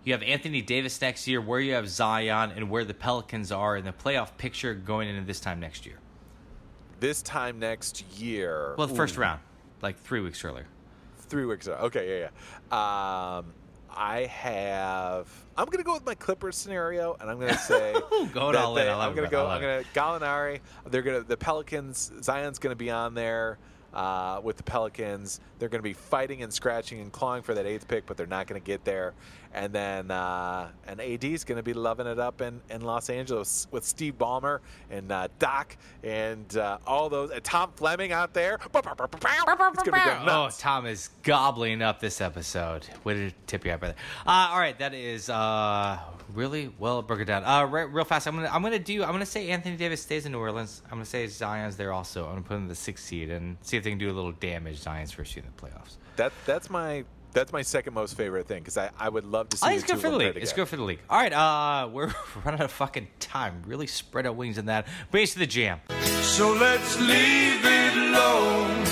you have Anthony Davis next year, where you have Zion, and where the Pelicans are in the playoff picture going into this time next year. This time next year. Well, the first Ooh, round, like three weeks earlier. Three weeks ago. Okay, yeah, yeah. Um, I have. I'm gonna go with my Clippers scenario, and I'm gonna say Going that all in. I I'm gonna go. I'm gonna Gallinari. They're gonna the Pelicans. Zion's gonna be on there. Uh, with the Pelicans, they're going to be fighting and scratching and clawing for that eighth pick, but they're not going to get there. And then, uh, and AD is going to be loving it up in, in Los Angeles with Steve Ballmer and uh, Doc and uh, all those, and Tom Fleming out there. It's be Oh. Tom is gobbling up this episode. Way to tip you up, brother. Uh, all right, that is uh, really well broken down. Uh, re- real fast, I'm gonna I'm gonna do I'm gonna say Anthony Davis stays in New Orleans. I'm gonna say Zion's there also. I'm gonna put him in the sixth seed and see if they can do a little damage. Zion's first year in the playoffs. That that's my that's my second most favorite thing because I, I would love to see. I think it's good for the league. play It's together. good for the league. All right, uh, we're running out of fucking time. Really spread our wings in that. Base to the jam. So let's leave it alone.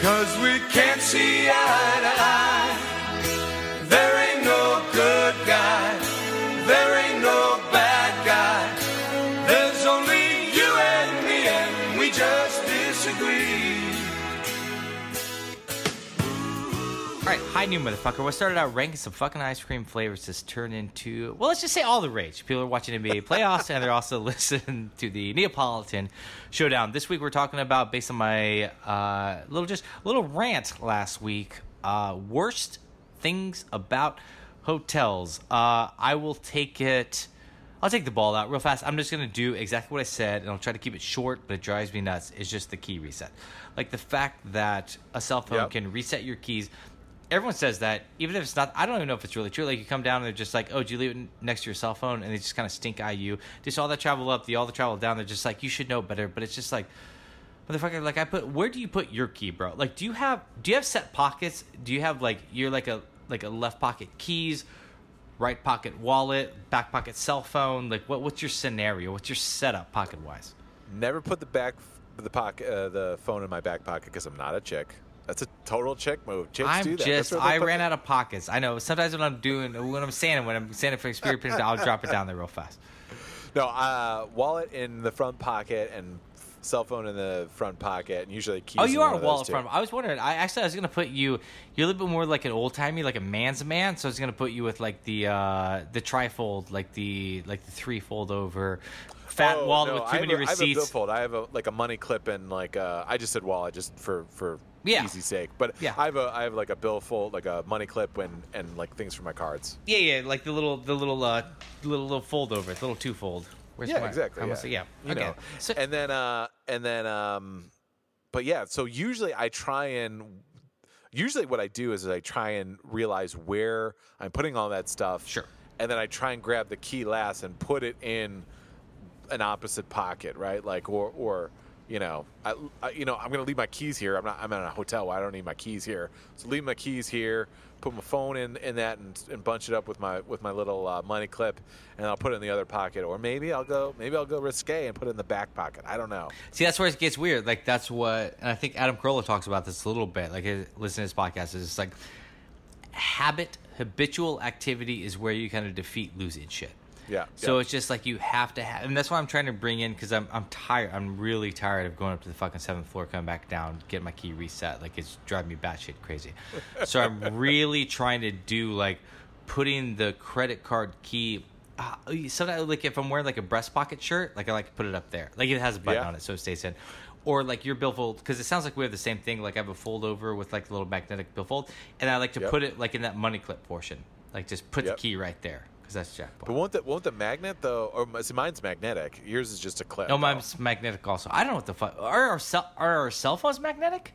Cause we can't see eye to eye. Right, knew, motherfucker. What started out ranking some fucking ice cream flavors. has turned into, well, let's just say all the rage. People are watching NBA playoffs and they're also listening to the Neapolitan Showdown. This week we're talking about, based on my uh, little just little rant last week, uh, worst things about hotels. Uh, I will take it. I'll take the ball out real fast. I'm just gonna do exactly what I said, and I'll try to keep it short, but it drives me nuts. It's just the key reset, like the fact that a cell phone Yep. can reset your keys. Everyone says that, even if it's not. I don't even know if it's really true. Like you come down and they're just like, "Oh, do you leave it next to your cell phone?" And they just kind of stink eye you. Just all that travel up, the all the travel down. They're just like, "You should know better." But it's just like, motherfucker. Like I put, where do you put your key, bro? Like, do you have do you have set pockets? Do you have like you're like a like a left pocket keys, right pocket wallet, back pocket cell phone? Like, what what's your scenario? What's your setup pocket wise? Never put the back the pocket uh, the phone in my back pocket because I'm not a chick. That's a total chick move. Chicks I'm do that. just I ran out of pockets. I know sometimes when I'm doing when I'm sanding when I'm sanding for experience, I'll drop it down there real fast. No, uh, wallet in the front pocket and cell phone in the front pocket, and usually keys. Oh, you are a wallet front. I was wondering. I actually I was gonna put you. You're a little bit more like an old timey, like a man's man. So I was gonna put you with like the uh the trifold, like the like the three fold over fat Oh, wallet no, with too many a, I have a receipts. billfold. I have a like a money clip and like uh, I just said wallet just for for Yeah. easy sake. But Yeah. I have a I have like a billfold, like a money clip and and like things for my cards. yeah, yeah, like the little the little uh little little fold over, the little two fold. Where's yeah, exactly. I'm yeah. say, yeah. You okay. know. So, and then uh and then um but yeah, so usually I try and usually what I do is I try and realize where I'm putting all that stuff. Sure. And then I try and grab the key last and put it in an opposite pocket, right? Like or or you know, I, I you know, I'm going to leave my keys here. I'm not. I'm in a hotel. I don't need my keys here. So leave my keys here. Put my phone in, in that and, and bunch it up with my with my little uh, money clip, and I'll put it in the other pocket. Or maybe I'll go maybe I'll go risque and put it in the back pocket. I don't know. See, that's where it gets weird. Like that's what, and I think Adam Carolla talks about this a little bit. Like, listen to his podcast. Is like habit, habitual activity is where you kind of defeat losing shit. Yeah. So yeah. it's just like you have to have, and that's why I'm trying to bring in because I'm I'm tired. I'm really tired of going up to the fucking seventh floor, coming back down, getting my key reset. Like it's driving me batshit crazy. so I'm really trying to do like putting the credit card key. Uh, sometimes like if I'm wearing like a breast pocket shirt, like I like to put it up there, like it has a button Yeah. on it, so it stays in. Or like your billfold, because it sounds like we have the same thing. Like I have a fold over with like a little magnetic billfold, and I like to Yep. put it like in that money clip portion, like just put Yep. the key right there, because that's jackpot. But won't the won't the magnet though? Or see, mine's magnetic. Yours is just a clip. No, mine's magnetic also. I don't know what the fuck. Are our, cell, are our cell phones magnetic?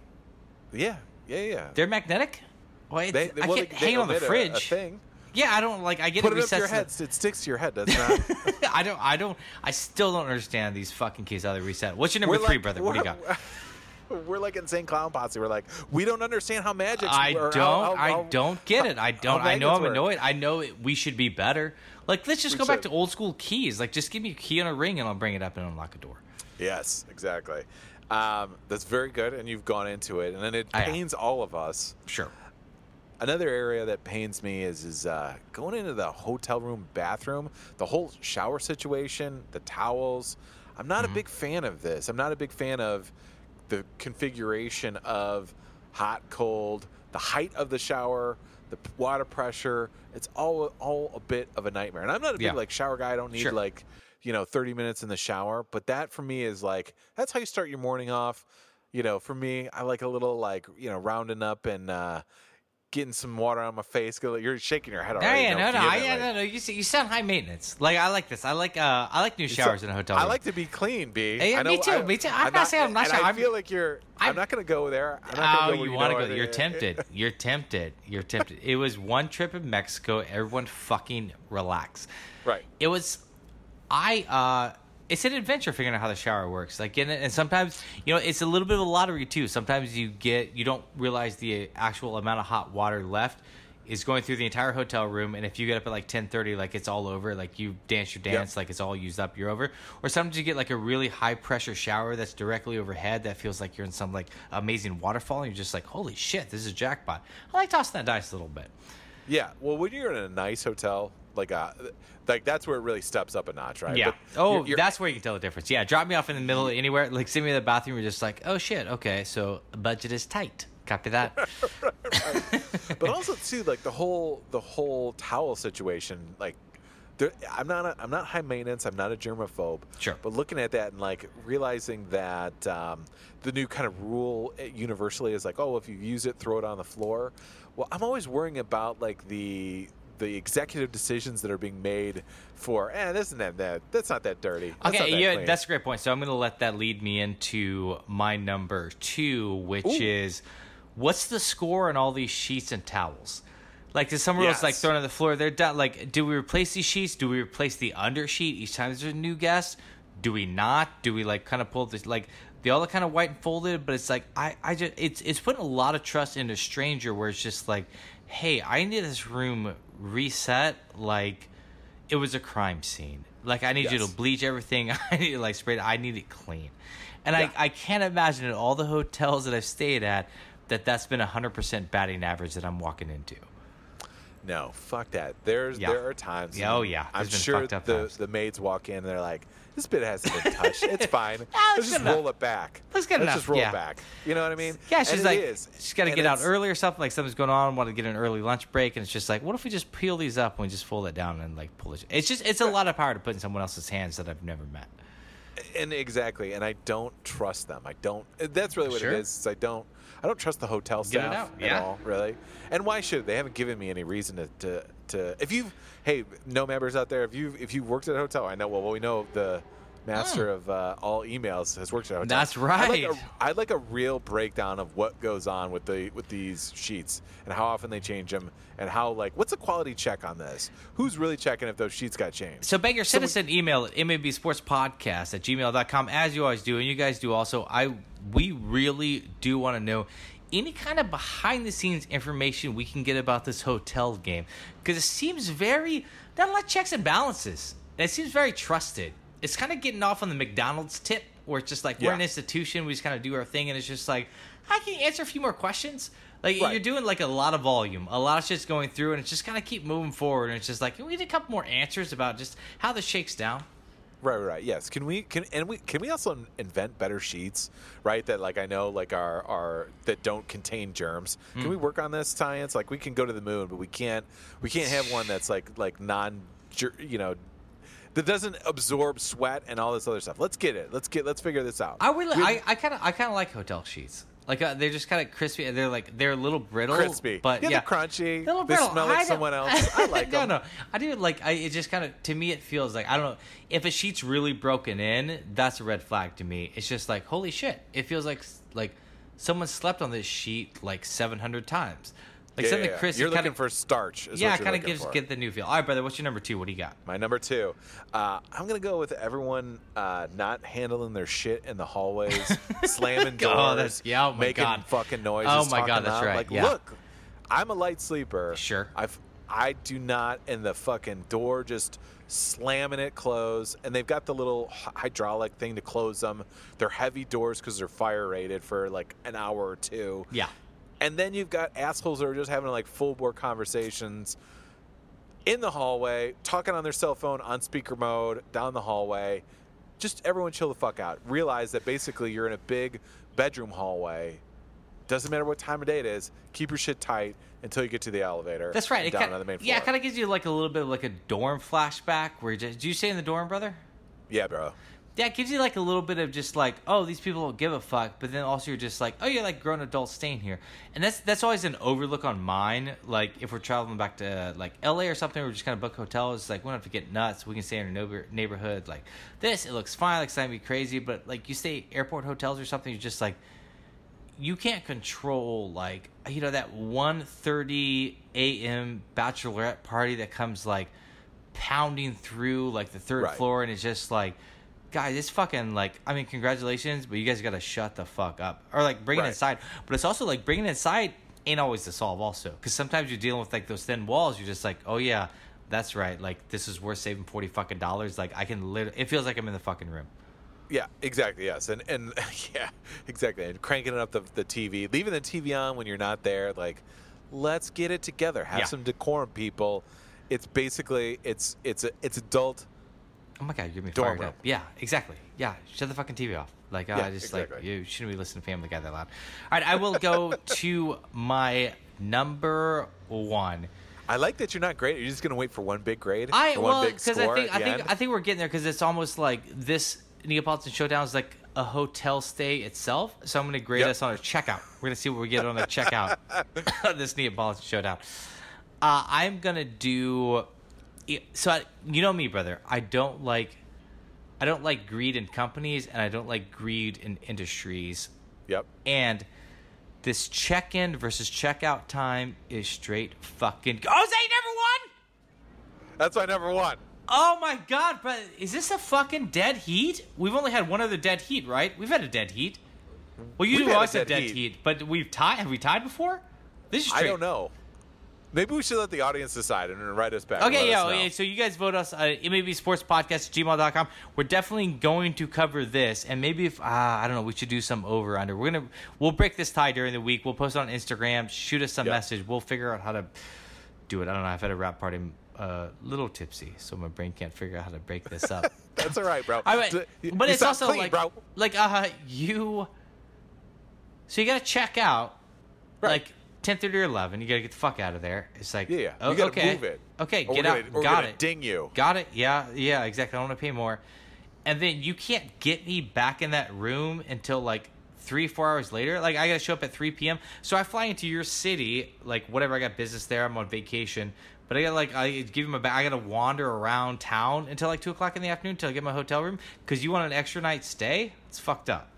Yeah, yeah, yeah. They're magnetic? Well, it's, They, I well, can't they- hang they on the emit a- fridge. A, thing. Yeah, I don't like. I get Put it it up your head. It sticks to your head, does not. I don't. I don't. I still don't understand these fucking keys how they reset. What's your number three, brother? What do you got? We're like insane clown posse. We're like, we don't understand how magic. I don't. how- how- I don't get it. I don't. I know I'm work. annoyed. I know it, we should be better. Like, let's just We go back to old school keys. Like, just give me a key and a ring, and I'll bring it up and unlock a door. Yes, exactly. Um, that's very good, and you've gone into it, and then it pains all of us. Sure. Another area that pains me is is uh, going into the hotel room bathroom, the whole shower situation, the towels. I'm not Mm-hmm. a big fan of this. I'm not a big fan of the configuration of hot, cold, the height of the shower, the water pressure. It's all all a bit of a nightmare. And I'm not a big Yeah. like shower guy. I don't need Sure. like you know 30 minutes in the shower, but that for me is like that's how you start your morning off. You know, for me, I like a little like you know rounding up and. uh getting some water on my face. You're shaking your head already. yeah, no, no, no, I, yeah, no, no. You, see- you sound high maintenance. Like I like this. I like uh, I like new showers So, in a hotel. I like to be clean, B. Yeah, I me too, I- me too. I'm not saying I'm not sure. I feel like you're. I'm, I'm- not going to go there. I'm not Oh, gonna go you want to go? You're tempted. You're tempted. You're tempted. It was one trip in Mexico. Everyone fucking relax. Right. It was. I. uh It's an adventure figuring out how the shower works. Like, and, and sometimes you know it's a little bit of a lottery too. Sometimes you get you don't realize the actual amount of hot water left is going through the entire hotel room and if you get up at like 10:30 like it's all over like you dance your dance like it's all used up you're over or sometimes you get like a really high pressure shower that's directly overhead that feels like you're in some like amazing waterfall and you're just like holy shit this is a jackpot i like tossing that dice a little bit Yeah. Well, when you're in a nice hotel, like uh, like that's where it really steps up a notch, right? yeah But oh you're- you're- that's where you can tell the difference yeah drop me off in the middle of anywhere like send me to the bathroom you're just like oh shit okay so budget is tight copy that but also too like the whole the whole towel situation like there, I'm not a, I'm not high maintenance. I'm not a germaphobe. Sure. But looking at that and like realizing that um, the new kind of rule eh, universally is like, oh, if you use it, throw it on the floor. Well, I'm always worrying about like the the executive decisions that are being made for, eh, this isn't that, that that's not that dirty. That's Okay, that yeah, clean." that's a great point. So I'm going to let that lead me into my number two, which Ooh. is what's the score on all these sheets and towels? Like, does someone else like Yes. thrown on the floor? They're done. Like, do we replace these sheets? Do we replace the under sheet each time there's a new guest? Do we not? Do we like kind of pull this like they all look kind of white and folded? But it's like I, I just it's it's putting a lot of trust in a stranger where it's just like, hey, I need this room reset like it was a crime scene. Like I need you to bleach everything. I need to like spray. it. I need it clean. And Yeah. I I can't imagine at all the hotels that I've stayed at that that's been a hundred percent batting average that I'm walking into. No, fuck that. There's Yeah. there are times. Yeah, oh, yeah. I'm been sure the times. the maids walk in and they're like, "This bit hasn't been touched. It's fine. Let's just enough. roll it back. Looks good Let's enough, just roll yeah. it back. You know what I mean? Yeah, she's it like, is. she's got to get out early or something. Like something's going on. Want to get an early lunch break, and it's just like, what if we just peel these up and we just fold it down and like pull it? It's just, it's a lot of power to put in someone else's hands that I've never met. And exactly, and I don't trust them. I don't. That's really what Sure. it is. is I don't. I don't trust the hotel staff at yeah. all, really. And why should they? haven't given me any reason to, to, to if you've hey no members out there if you if you worked at a hotel I know well we know the master of uh, all emails, has worked hotel. That's I'd like, right. a, I'd like a real breakdown of what goes on with the with these sheets and how often they change them and how like what's a quality check on this? Who's really checking if those sheets got changed? So, Banger, send So us an email at mabsportspodcast at gmail.com, as you always do, and you guys do also. I We really do want to know any kind of behind the scenes information we can get about this hotel game. Because it seems very, not a lot of checks and balances. It seems very trusted. It's kind of getting off on the McDonald's tip, where it's just like, we're an institution, we just kind of do our thing, and it's just like, I can answer a few more questions. Like Right. you're doing like a lot of volume, a lot of shit's going through, and it's just kind of keep moving forward. And it's just like we need a couple more answers about just how this shakes down. Right, right. Yes. Can we can and we can we also invent better sheets, right? That like I know like our our that don't contain germs. Can mm. we work on this science? Like we can go to the moon, but we can't we can't have one that's like like non you know that doesn't absorb sweat and all this other stuff. Let's get it. Let's get let's figure this out. I really, I, I kind of, I kind of like hotel sheets. Like uh, they're just kind of crispy. and They're like they're a little brittle, crispy, but yeah, yeah, they're crunchy. They're a little they brittle. smell I like someone else. I like no, them. no, I do like. I, it just kind of to me, it feels like I don't know if a sheet's really broken in. That's a red flag to me. It's just like holy shit. It feels like like someone slept on this sheet like seven hundred times. Like Yeah, something yeah, crisp. You're kinda, looking for starch. Yeah, kind of gives for. get the new feel. All right, brother. What's your number two? What do you got? My number two, uh, I'm gonna go with everyone uh, not handling their shit in the hallways, slamming doors, Oh, that's- yeah, oh making God. fucking noises. Oh my God, that's loud. right, Like, yeah. look, I'm a light sleeper. Sure. I've I do not, and the fucking door just slamming it closed, and they've got the little hydraulic thing to close them. They're heavy doors because they're fire rated for like an hour or two. Yeah. And then you've got assholes that are just having like full bore conversations in the hallway, talking on their cell phone on speaker mode down the hallway. Just everyone chill the fuck out. Realize that basically you're in a big bedroom hallway. Doesn't matter what time of day it is. Keep your shit tight until you get to the elevator. That's right. It down kinda, on the main floor. yeah, it kind of gives you like a little bit of like a dorm flashback. Where you just, did you stay in the dorm, brother? yeah, bro. Yeah, it gives you like a little bit of just like, oh, these people don't give a fuck, but then also you're just like, oh, you're like grown adults staying here, and that's that's always an overlook on mine. Like if we're traveling back to like L.A. or something, we're just kind of book hotels. Like we don't have to get nuts. We can stay in our neighbor- neighborhood. Like this, it looks fine. Like it's not gonna be crazy, but like you stay airport hotels or something, you're just like, you can't control like you know that 1.30 a.m. bachelorette party that comes like pounding through like the third Right. floor and it's just like guys it's fucking like i mean congratulations but you guys gotta shut the fuck up or like bring it inside but it's also like bringing it inside ain't always the solve also because sometimes you're dealing with like those thin walls you're just like oh yeah that's right like this is worth saving 40 fucking dollars like i can literally it feels like i'm in the fucking room Yeah, exactly. Yes, and and yeah, exactly. And cranking up the the TV, leaving the TV on when you're not there. Like, let's get it together. Have Yeah. some decorum, people. It's basically it's it's a, it's adult. Oh my god, you're me Dorm fired room. up. Yeah, exactly. Yeah, shut the fucking TV off. Like, uh, Yeah, just like exactly. you shouldn't be listening to Family Guy that loud. All right, I will go to my number one. I like that you're not great. You're just gonna wait for one big grade. I or one well big because score I think at I the think end? I think we're getting there because it's almost like this Neapolitan Showdown is like a hotel stay itself. So I'm going to grade Yep. us on a checkout. We're going to see what we get on a checkout. of this Neapolitan Showdown. Uh, I'm gonna do. So I, you know me, brother. I don't like. I don't like greed in companies, and I don't like greed in industries. Yep. And this check-in versus checkout time is straight fucking. Jose number one. That's my number one. Oh my god, but is this a fucking dead heat? We've only had one other dead heat, right? We've had a dead heat. Well, you We've do always dead dead heat. heat. but we've tied. Have we tied before? This is I don't know. Maybe we should let the audience decide and write us back. Okay, yeah, okay, so you guys vote us uh, MAB Sports Podcast at gmail.com. We're definitely going to cover this, and maybe if uh, I don't know, we should do some over under. We're gonna we'll break this tie during the week. We'll post it on Instagram. Shoot us some Yep. message. We'll figure out how to do it. I don't know. I've had a rap party, uh, little tipsy, so my brain can't figure out how to break this up. That's all right, bro. All right, but you it's also clean, like, bro. like uh, you. So you gotta check out, Right. like ten thirty or eleven. You gotta get the fuck out of there. It's like, Yeah, yeah. oh, You gotta okay, move it. Okay, Or get out. gonna- Got gonna it. ding you. Got it. Yeah, yeah, exactly. I don't want to pay more. And then you can't get me back in that room until like three, four hours later. Like I gotta show up at three p.m. So I fly into your city, like whatever. I got business there. I'm on vacation, But I got like I give him a bag. I got to wander around town until like two o'clock in the afternoon until I get my hotel room because you want an extra night stay. It's fucked up.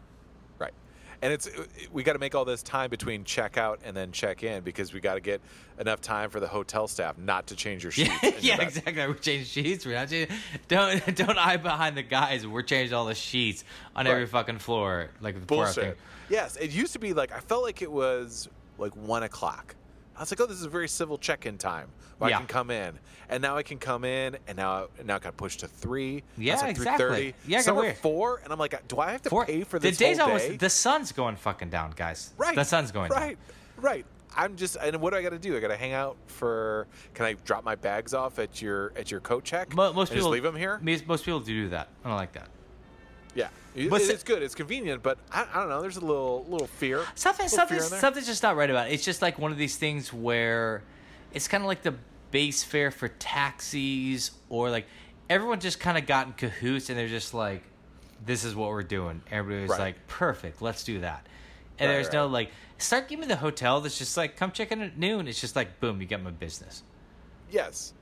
Right. And it's we got to make all this time between checkout and then check in because we got to get enough time for the hotel staff not to change your sheets. Yeah, exactly. We're changing sheets. We're not changing. Don't don't hide behind the guys. We're changing all the sheets on every fucking floor. Like Bullshit. Yes, it used to be like I felt like it was like one o'clock. I was like, oh, this is a very civil check-in time. Where Yeah. I can come in, and now I can come in, and now now it got pushed to three. Yeah, like exactly. 3:30. Yeah, Some are four, and I'm like, do I have to Four- pay for the day's almost day? the sun's going fucking down, guys. Right. The sun's going Right. down. Right. I'm just and what do I got to do? I got to hang out for can I drop my bags off at your at your coat check? Mo- most people just leave them here? Most, most people do that. I don't like that. Yeah. But it's good. It's convenient, but I, I don't know, there's a little little fear. Something, Little something, fear something's just not right about it. It's just like one of these things where it's kind of like the base fare for taxis, or like everyone just kind of got in cahoots and they're just like, "This is what we're doing." Everybody was Right. like, "Perfect, let's do that." And Right, there's no like, start giving me the hotel that's just like, come check in at noon. It's just like, boom, you get my business. Yes.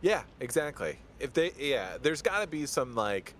Yeah, exactly. If they yeah, there's got to be some like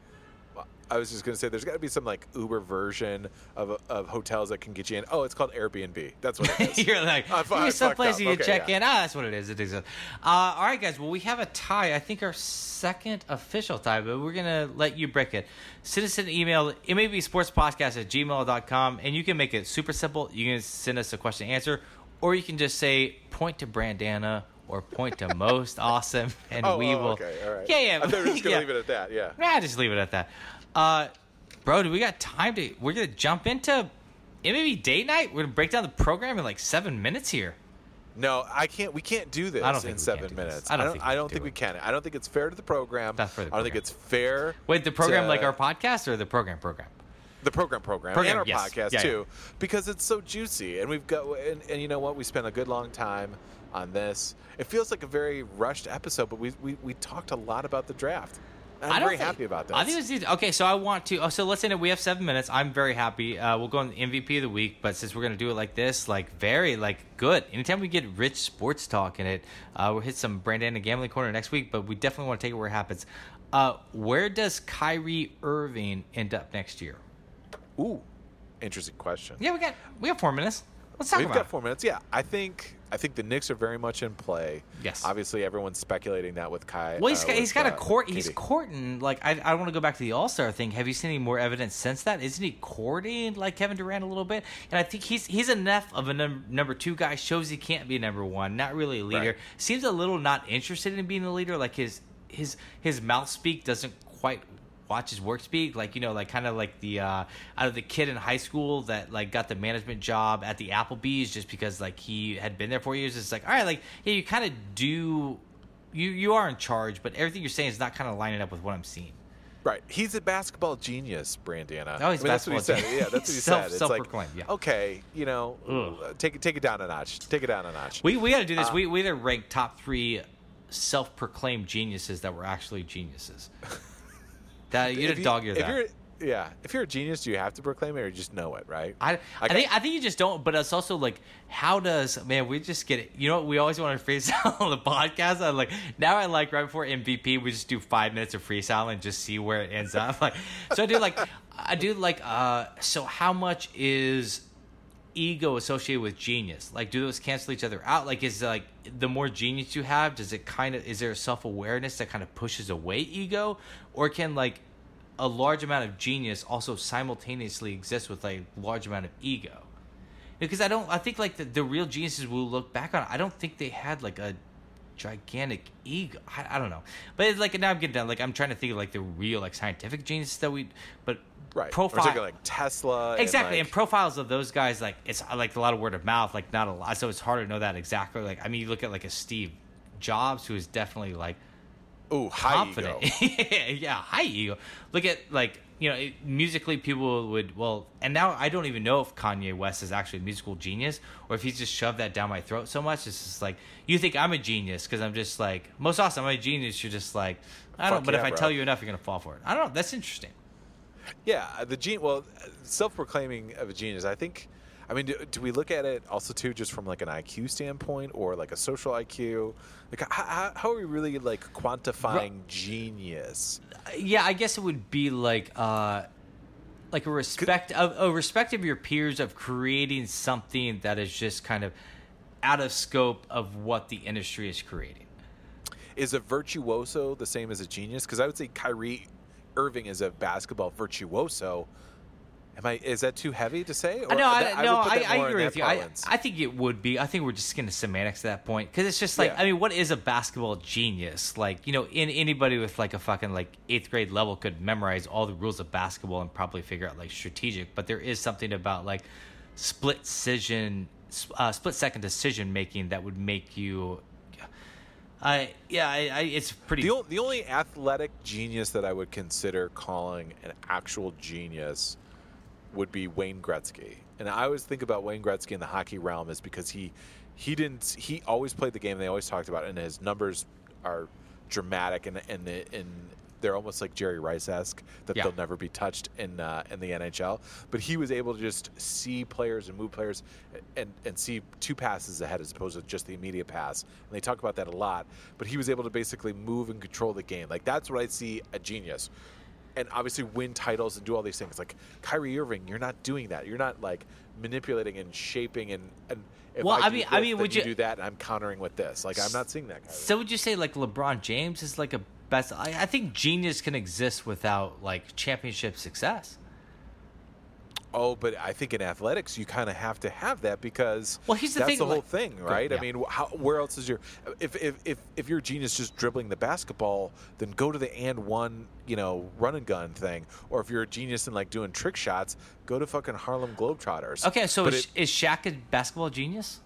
I was just going to say there's got to be some like Uber version of of hotels that can get you in. Oh, it's called Airbnb. That's what it is. You're like, I, I some place you okay, check yeah. in. Oh, that's what it is. It is. Uh, all right, guys. Well, we have a tie. I think our second official tie, but we're going to let you break it. Send us an email, mabsportspodcast at gmail.com, and you can make it super simple. You can send us a question and answer, or you can just say, point to Brandana or point to most awesome, and Oh, we oh, will. okay, all right. Yeah, yeah. I thought we were just to yeah. leave it at that. Yeah. Nah, just leave it at that. Uh, bro, do we got time to? We're gonna jump into MLB date night. We're gonna break down the program in like seven minutes here. No, I can't. We can't do this I don't think in seven can't do this. minutes. I don't I don't. think I we don't can think do we can. I don't think it's fair to the program. Not for the I don't think it's fair. Wait, the program to- like our podcast or the program program? The program program, Program, and our yes. podcast Yeah, too, because it's so juicy, and we've got and, and you know what? We spent a good long time on this. It feels like a very rushed episode, but we we, we talked a lot about the draft. And I'm I very think- happy about that. I think it's okay. So I want to. Oh, so let's say that we have seven minutes. I'm very happy. Uh, we'll go on the MVP of the week, but since we're gonna do it like this, like very like good. Anytime we get rich sports talk in it, uh, we'll hit some Brandon and gambling corner next week. But we definitely want to take it where it happens. Uh, where does Kyrie Irving end up next year? Ooh, interesting question. Yeah, we got we got four minutes. Let's talk We've about got it. four minutes. Yeah, I think I think the Knicks are very much in play. Yes. obviously everyone's speculating that with Kai. Well, he's uh, got, with, he's got a uh, court. He's courting. Like I, I want to go back to the All Star thing. Have you seen any more evidence since that? Isn't he courting like Kevin Durant a little bit? And I think he's he's enough of a num- number two guy. Shows he can't be a number one. Not really a leader. Right. Seems a little not interested in being a leader. Like his his his mouth speak doesn't quite watch his work speak like you know like kind of like the uh out of the kid in high school that like got the management job at the applebee's just because like he had been there for years it's like all right like yeah you kind of do you you are in charge but everything you're saying is not kind of lining up with what i'm seeing Right. He's a basketball genius, Brandana. Oh, he's a that's what he basketball said. genius. Yeah, that's what he Self- said. It's self-proclaimed, like, yeah. okay, you know, Ugh. uh, take it take it down a notch. Take it down a notch. we we got to do this Uh, we, we either rank top three self-proclaimed geniuses that were actually geniuses that you If had a dog ear if that you're yeah, if you're a genius, do you have to proclaim it or just know it, right? I, I think I think you just don't. But it's also like, how does man? We just get it. You know, what we always want to freestyle on the podcast. I like now. I like right before MVP, we just do five minutes of freestyle and just see where it ends up. Like, so I do like, I do like. uh So how much is ego associated with genius? Like, do those cancel each other out? Like, is like the more genius you have, does it kind of is there a self awareness that kind of pushes away ego, or can like a large amount of genius also simultaneously exist with a large amount of ego? Because I don't, I think like the, the real geniuses we'll look back on, I don't think they had like a gigantic ego. I, I don't know, but it's like now I'm getting down. Like I'm trying to think of like the real like scientific geniuses that we, but right. profile like Tesla. exactly And and profiles of those guys like it's like a lot of word of mouth like not a lot so it's hard to know that exactly like i mean you look at like a steve jobs who is definitely like like, ooh, high confident ego. yeah high ego look at like you know it- musically people would well and now i don't even know if kanye west is actually a musical genius or if he's just shoved that down my throat so much it's just like you think i'm a genius because i'm just like most awesome i'm a genius you're just like i don't but if i bro. tell you enough you're gonna fall for it i don't know that's interesting Yeah, the gene. Well, self-proclaiming of a genius. I think, I mean, do, do we look at it also too, just from like an IQ standpoint or like a social IQ? Like, how, how are we really like quantifying genius? Yeah, I guess it would be like uh like a respect of a respect of your peers of creating something that is just kind of out of scope of what the industry is creating. Is a virtuoso the same as a genius? Because I would say Kyrie Irving is a basketball virtuoso. Am I? Is that too heavy to say? I know, I, that- no, put I, I agree with you. I. I think it would be. I think we're just getting semantics at that point because it's just like, Yeah. I mean, what is a basketball genius? Like, you know, in anybody with like a fucking like eighth grade level could memorize all the rules of basketball and probably figure out like strategic. But there is something about like split decision, uh, split second decision making that would make you. I yeah, I, I, it's pretty. The, the only athletic genius that I would consider calling an actual genius would be Wayne Gretzky. And I always think about Wayne Gretzky in the hockey realm is because he he didn't he always played the game they always talked about it, and his numbers are dramatic and and and they're almost like Jerry Rice esque that Yeah. they'll never be touched in uh, in the NHL. But he was able to just see players and move players and and see two passes ahead as opposed to just the immediate pass. And they talk about that a lot. But he was able to basically move and control the game. Like that's what I see a genius. And obviously win titles and do all these things. Like Kyrie Irving, you're not doing that. You're not like manipulating and shaping and and if Well, I, I mean- this, I mean, would you you- do that? And I'm countering with this. Like I'm not seeing that. Kyrie. So would you say like LeBron James is like a best? I, I think genius can exist without like championship success. Oh, but I think in athletics you kind of have to have that because Well, here's the that's thing, the whole like- thing, right? yeah. I mean, how, where else is your if if if if your genius just dribbling the basketball, then go to the and one, you know, run and gun thing, or if you're a genius in like doing trick shots, go to fucking Harlem Globetrotters. Okay, so But is, it- is Shaq a basketball genius?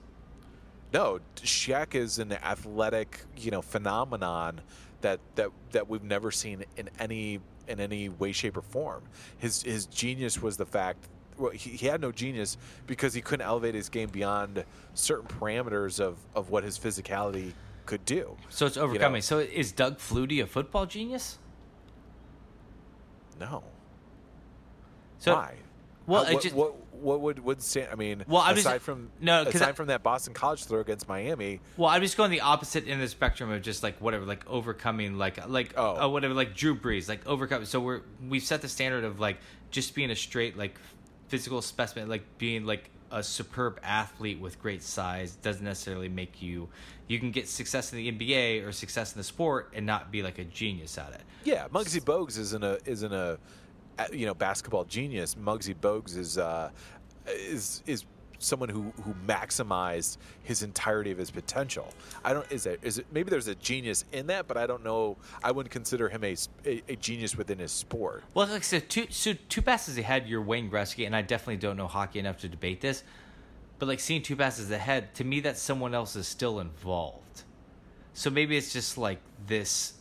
no, Shaq is an athletic, you know, phenomenon that that that we've never seen in any in any way, shape, or form. His his genius was the fact. Well, he, he had no genius because he couldn't elevate his game beyond certain parameters of, of what his physicality could do. So it's You know? overcoming. So is Doug Flutie a football genius? No. So Why? Well, How- it what, just- what what would would stand? I mean, Well, I'm just- aside from no, aside I- from that Boston College throw against Miami, Well, I'm just going the opposite end of the spectrum of just like whatever, like overcoming, like like Oh. uh, whatever, like Drew Brees, like overcome. So we're we've set the standard of like just being a straight like physical specimen, like being like a superb athlete with great size doesn't necessarily make you. You can get success in the NBA or success in the sport and not be like a genius at it. Yeah, Muggsy Bogues isn't a isn't a you know basketball genius. Muggsy Bogues is uh, is is someone who who maximized his entirety of his potential. I don't is it is it maybe there's a genius in that, but I don't know. I wouldn't consider him a a genius within his sport. Well, like I said, two, so two passes ahead, you're Wayne Gretzky, and I definitely don't know hockey enough to debate this. But like seeing two passes ahead, to me, that someone else is still involved. So maybe it's just like this.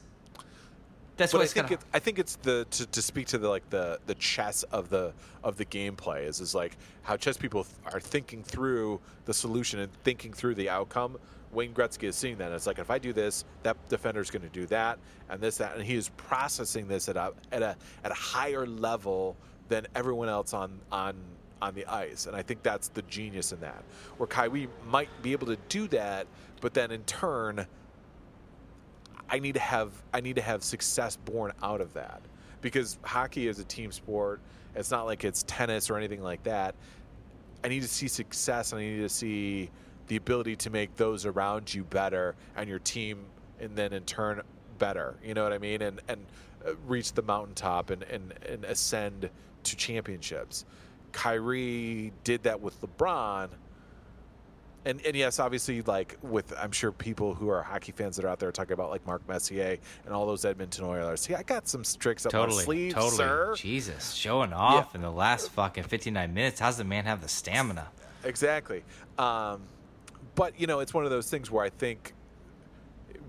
That's But what I think kind it, I think it's the to, to speak to the like the the chess of the of the gameplay is is like how chess people th- are thinking through the solution and thinking through the outcome. Wayne Gretzky is seeing that. It's like if I do this, that defender's going to do that, and this that, and he is processing this at a at a at a higher level than everyone else on on on the ice. And I think that's the genius in that. Where Kyrie might be able to do that, but then in turn I need to have I need to have success born out of that because hockey is a team sport. It's not like it's tennis or anything like that. I need to see success and I need to see the ability to make those around you better and your team and then in turn better. You know what I mean? And and uh, reach the mountaintop and, and, and ascend to championships. Kyrie did that with LeBron and and yes, obviously, like with I'm sure people who are hockey fans that are out there talking about like Mark Messier and all those Edmonton Oilers. See, I got some tricks up totally, my sleeve, totally. sir. Jesus, showing off in the last fucking 59 minutes. How's the man have the stamina? Exactly. Um, but you know, it's one of those things where I think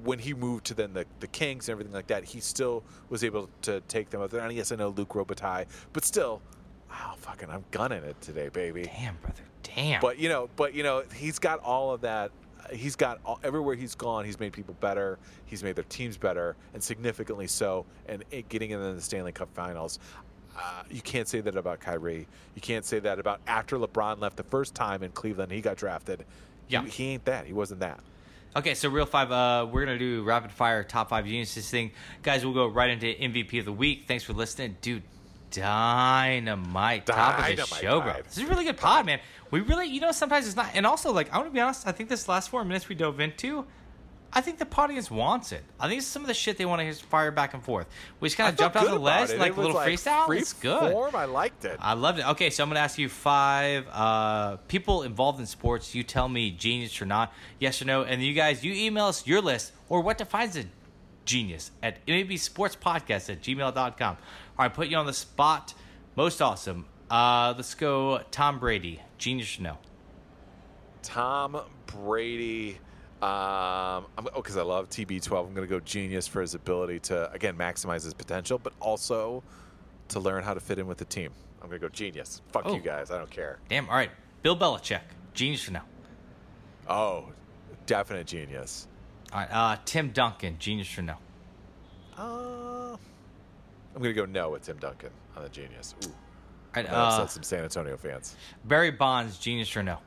when he moved to then the, the Kings and everything like that, he still was able to take them out there. And yes, I know Luke Robitaille, but still, wow, fucking, I'm gunning it today, baby. Damn, brother. Damn. But you know, but you know, he's got all of that. He's got all, everywhere he's gone. He's made people better. He's made their teams better, and significantly so. And it, getting into the Stanley Cup Finals, uh, you can't say that about Kyrie. You can't say that about after LeBron left the first time in Cleveland, he got drafted. Yeah. He, he ain't that. He wasn't that. Okay, so real five. Uh, we're gonna do rapid fire top five geniuses thing, guys. We'll go right into MVP of the week. Thanks for listening, dude. Dynamite, top of the Dynamite show, bro. This is a really good pod, man. We really, you know, sometimes it's not. And also, like, I want to be honest. I think this last four minutes we dove into, I think the audience wants it. I think it's some of the shit they want to hear fire back and forth. We just kind I of felt jumped off good the about ledge, it. like It a little was, freestyle. Free it's good. Form. I liked it. I loved it. Okay, so I'm going to ask you five uh, people involved in sports. You tell me genius or not, yes or no. And you guys, you email us your list or what defines a genius at mabsportspodcast at gmail.com. All right, put you on the spot. Most awesome. Uh, let's go Tom Brady, genius or no? Tom Brady. Um, I'm, oh, because I love TB12. I'm going to go genius for his ability to again maximize his potential, but also to learn how to fit in with the team. I'm going to go genius. Fuck Oh. you guys. I don't care. Damn, all right. Bill Belichick, genius or no? Oh, definite genius. All right, uh, Tim Duncan, genius or no? Uh, I'm going to go no with Tim Duncan on the genius. Ooh, right, that uh, upset some San Antonio fans. Barry Bonds, genius or no?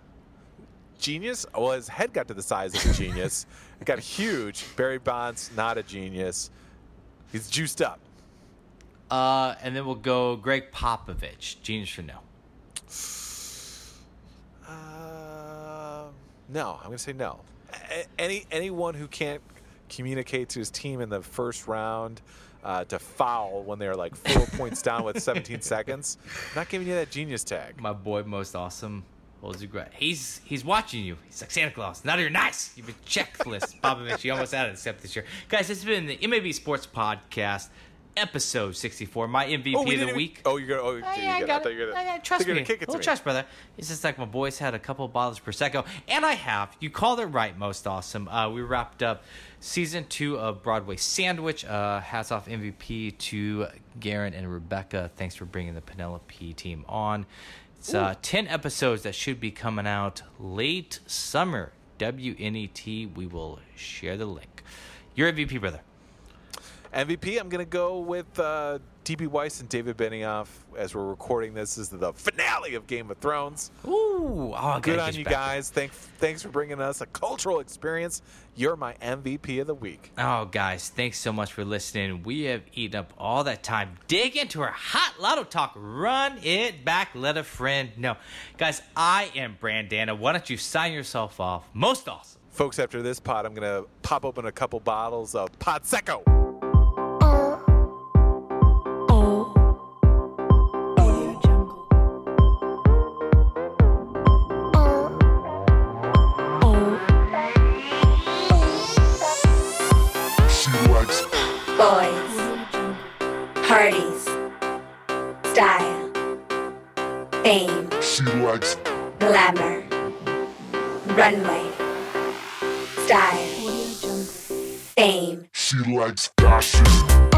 Genius? Well, his head got to the size of a genius. it got huge. Barry Bonds, not a genius. He's juiced up. Uh, and then we'll go Gregg Popovich, genius or no? Uh, no, I'm going to say no. A- any anyone who can't communicate to his team in the first round uh, to foul when they're like four points down with 17 seconds, I'm not giving you that genius tag. my boy most awesome holds you. He's he's watching you. He's like Santa Claus. Now you're nice. You've been checklist. Popovich, you almost had it except this year. Guys, this has been the MAB Sports Podcast, episode 64. My MVP we of the even- week. Oh, you're gonna. Oh, Oh, you yeah, I got- got thought it. you were gonna- I got, thought trust you were me. gonna kick it to Little me. trust, brother. It's just like my boys had a couple bottles of prosecco, and I have. You called it right, most awesome. Uh, we wrapped up season two of Broadway Sandwich. Uh, hats off MVP to Garen and Rebecca. Thanks for bringing the Penelope team on. It's uh, ten episodes that should be coming out late summer. WNET. We will share the link. Your MVP, brother. MVP, I'm going to go with uh, DB Weiss and David Benioff. As we're recording this, is the finale of Game of Thrones. Ooh, oh, Good on you back- guys. Thanks, thanks for bringing us a cultural experience. You're my MVP of the week. Oh, guys, thanks so much for listening. We have eaten up all that time. Dig into our hot lotto talk. Run it back. Let a friend know. Guys, I am Brandana. Why don't you sign yourself off? Most awesome. Folks, after this pot, I'm going to pop open a couple bottles of Pot Seco. Glamour, runway, style, fame, she likes fashion.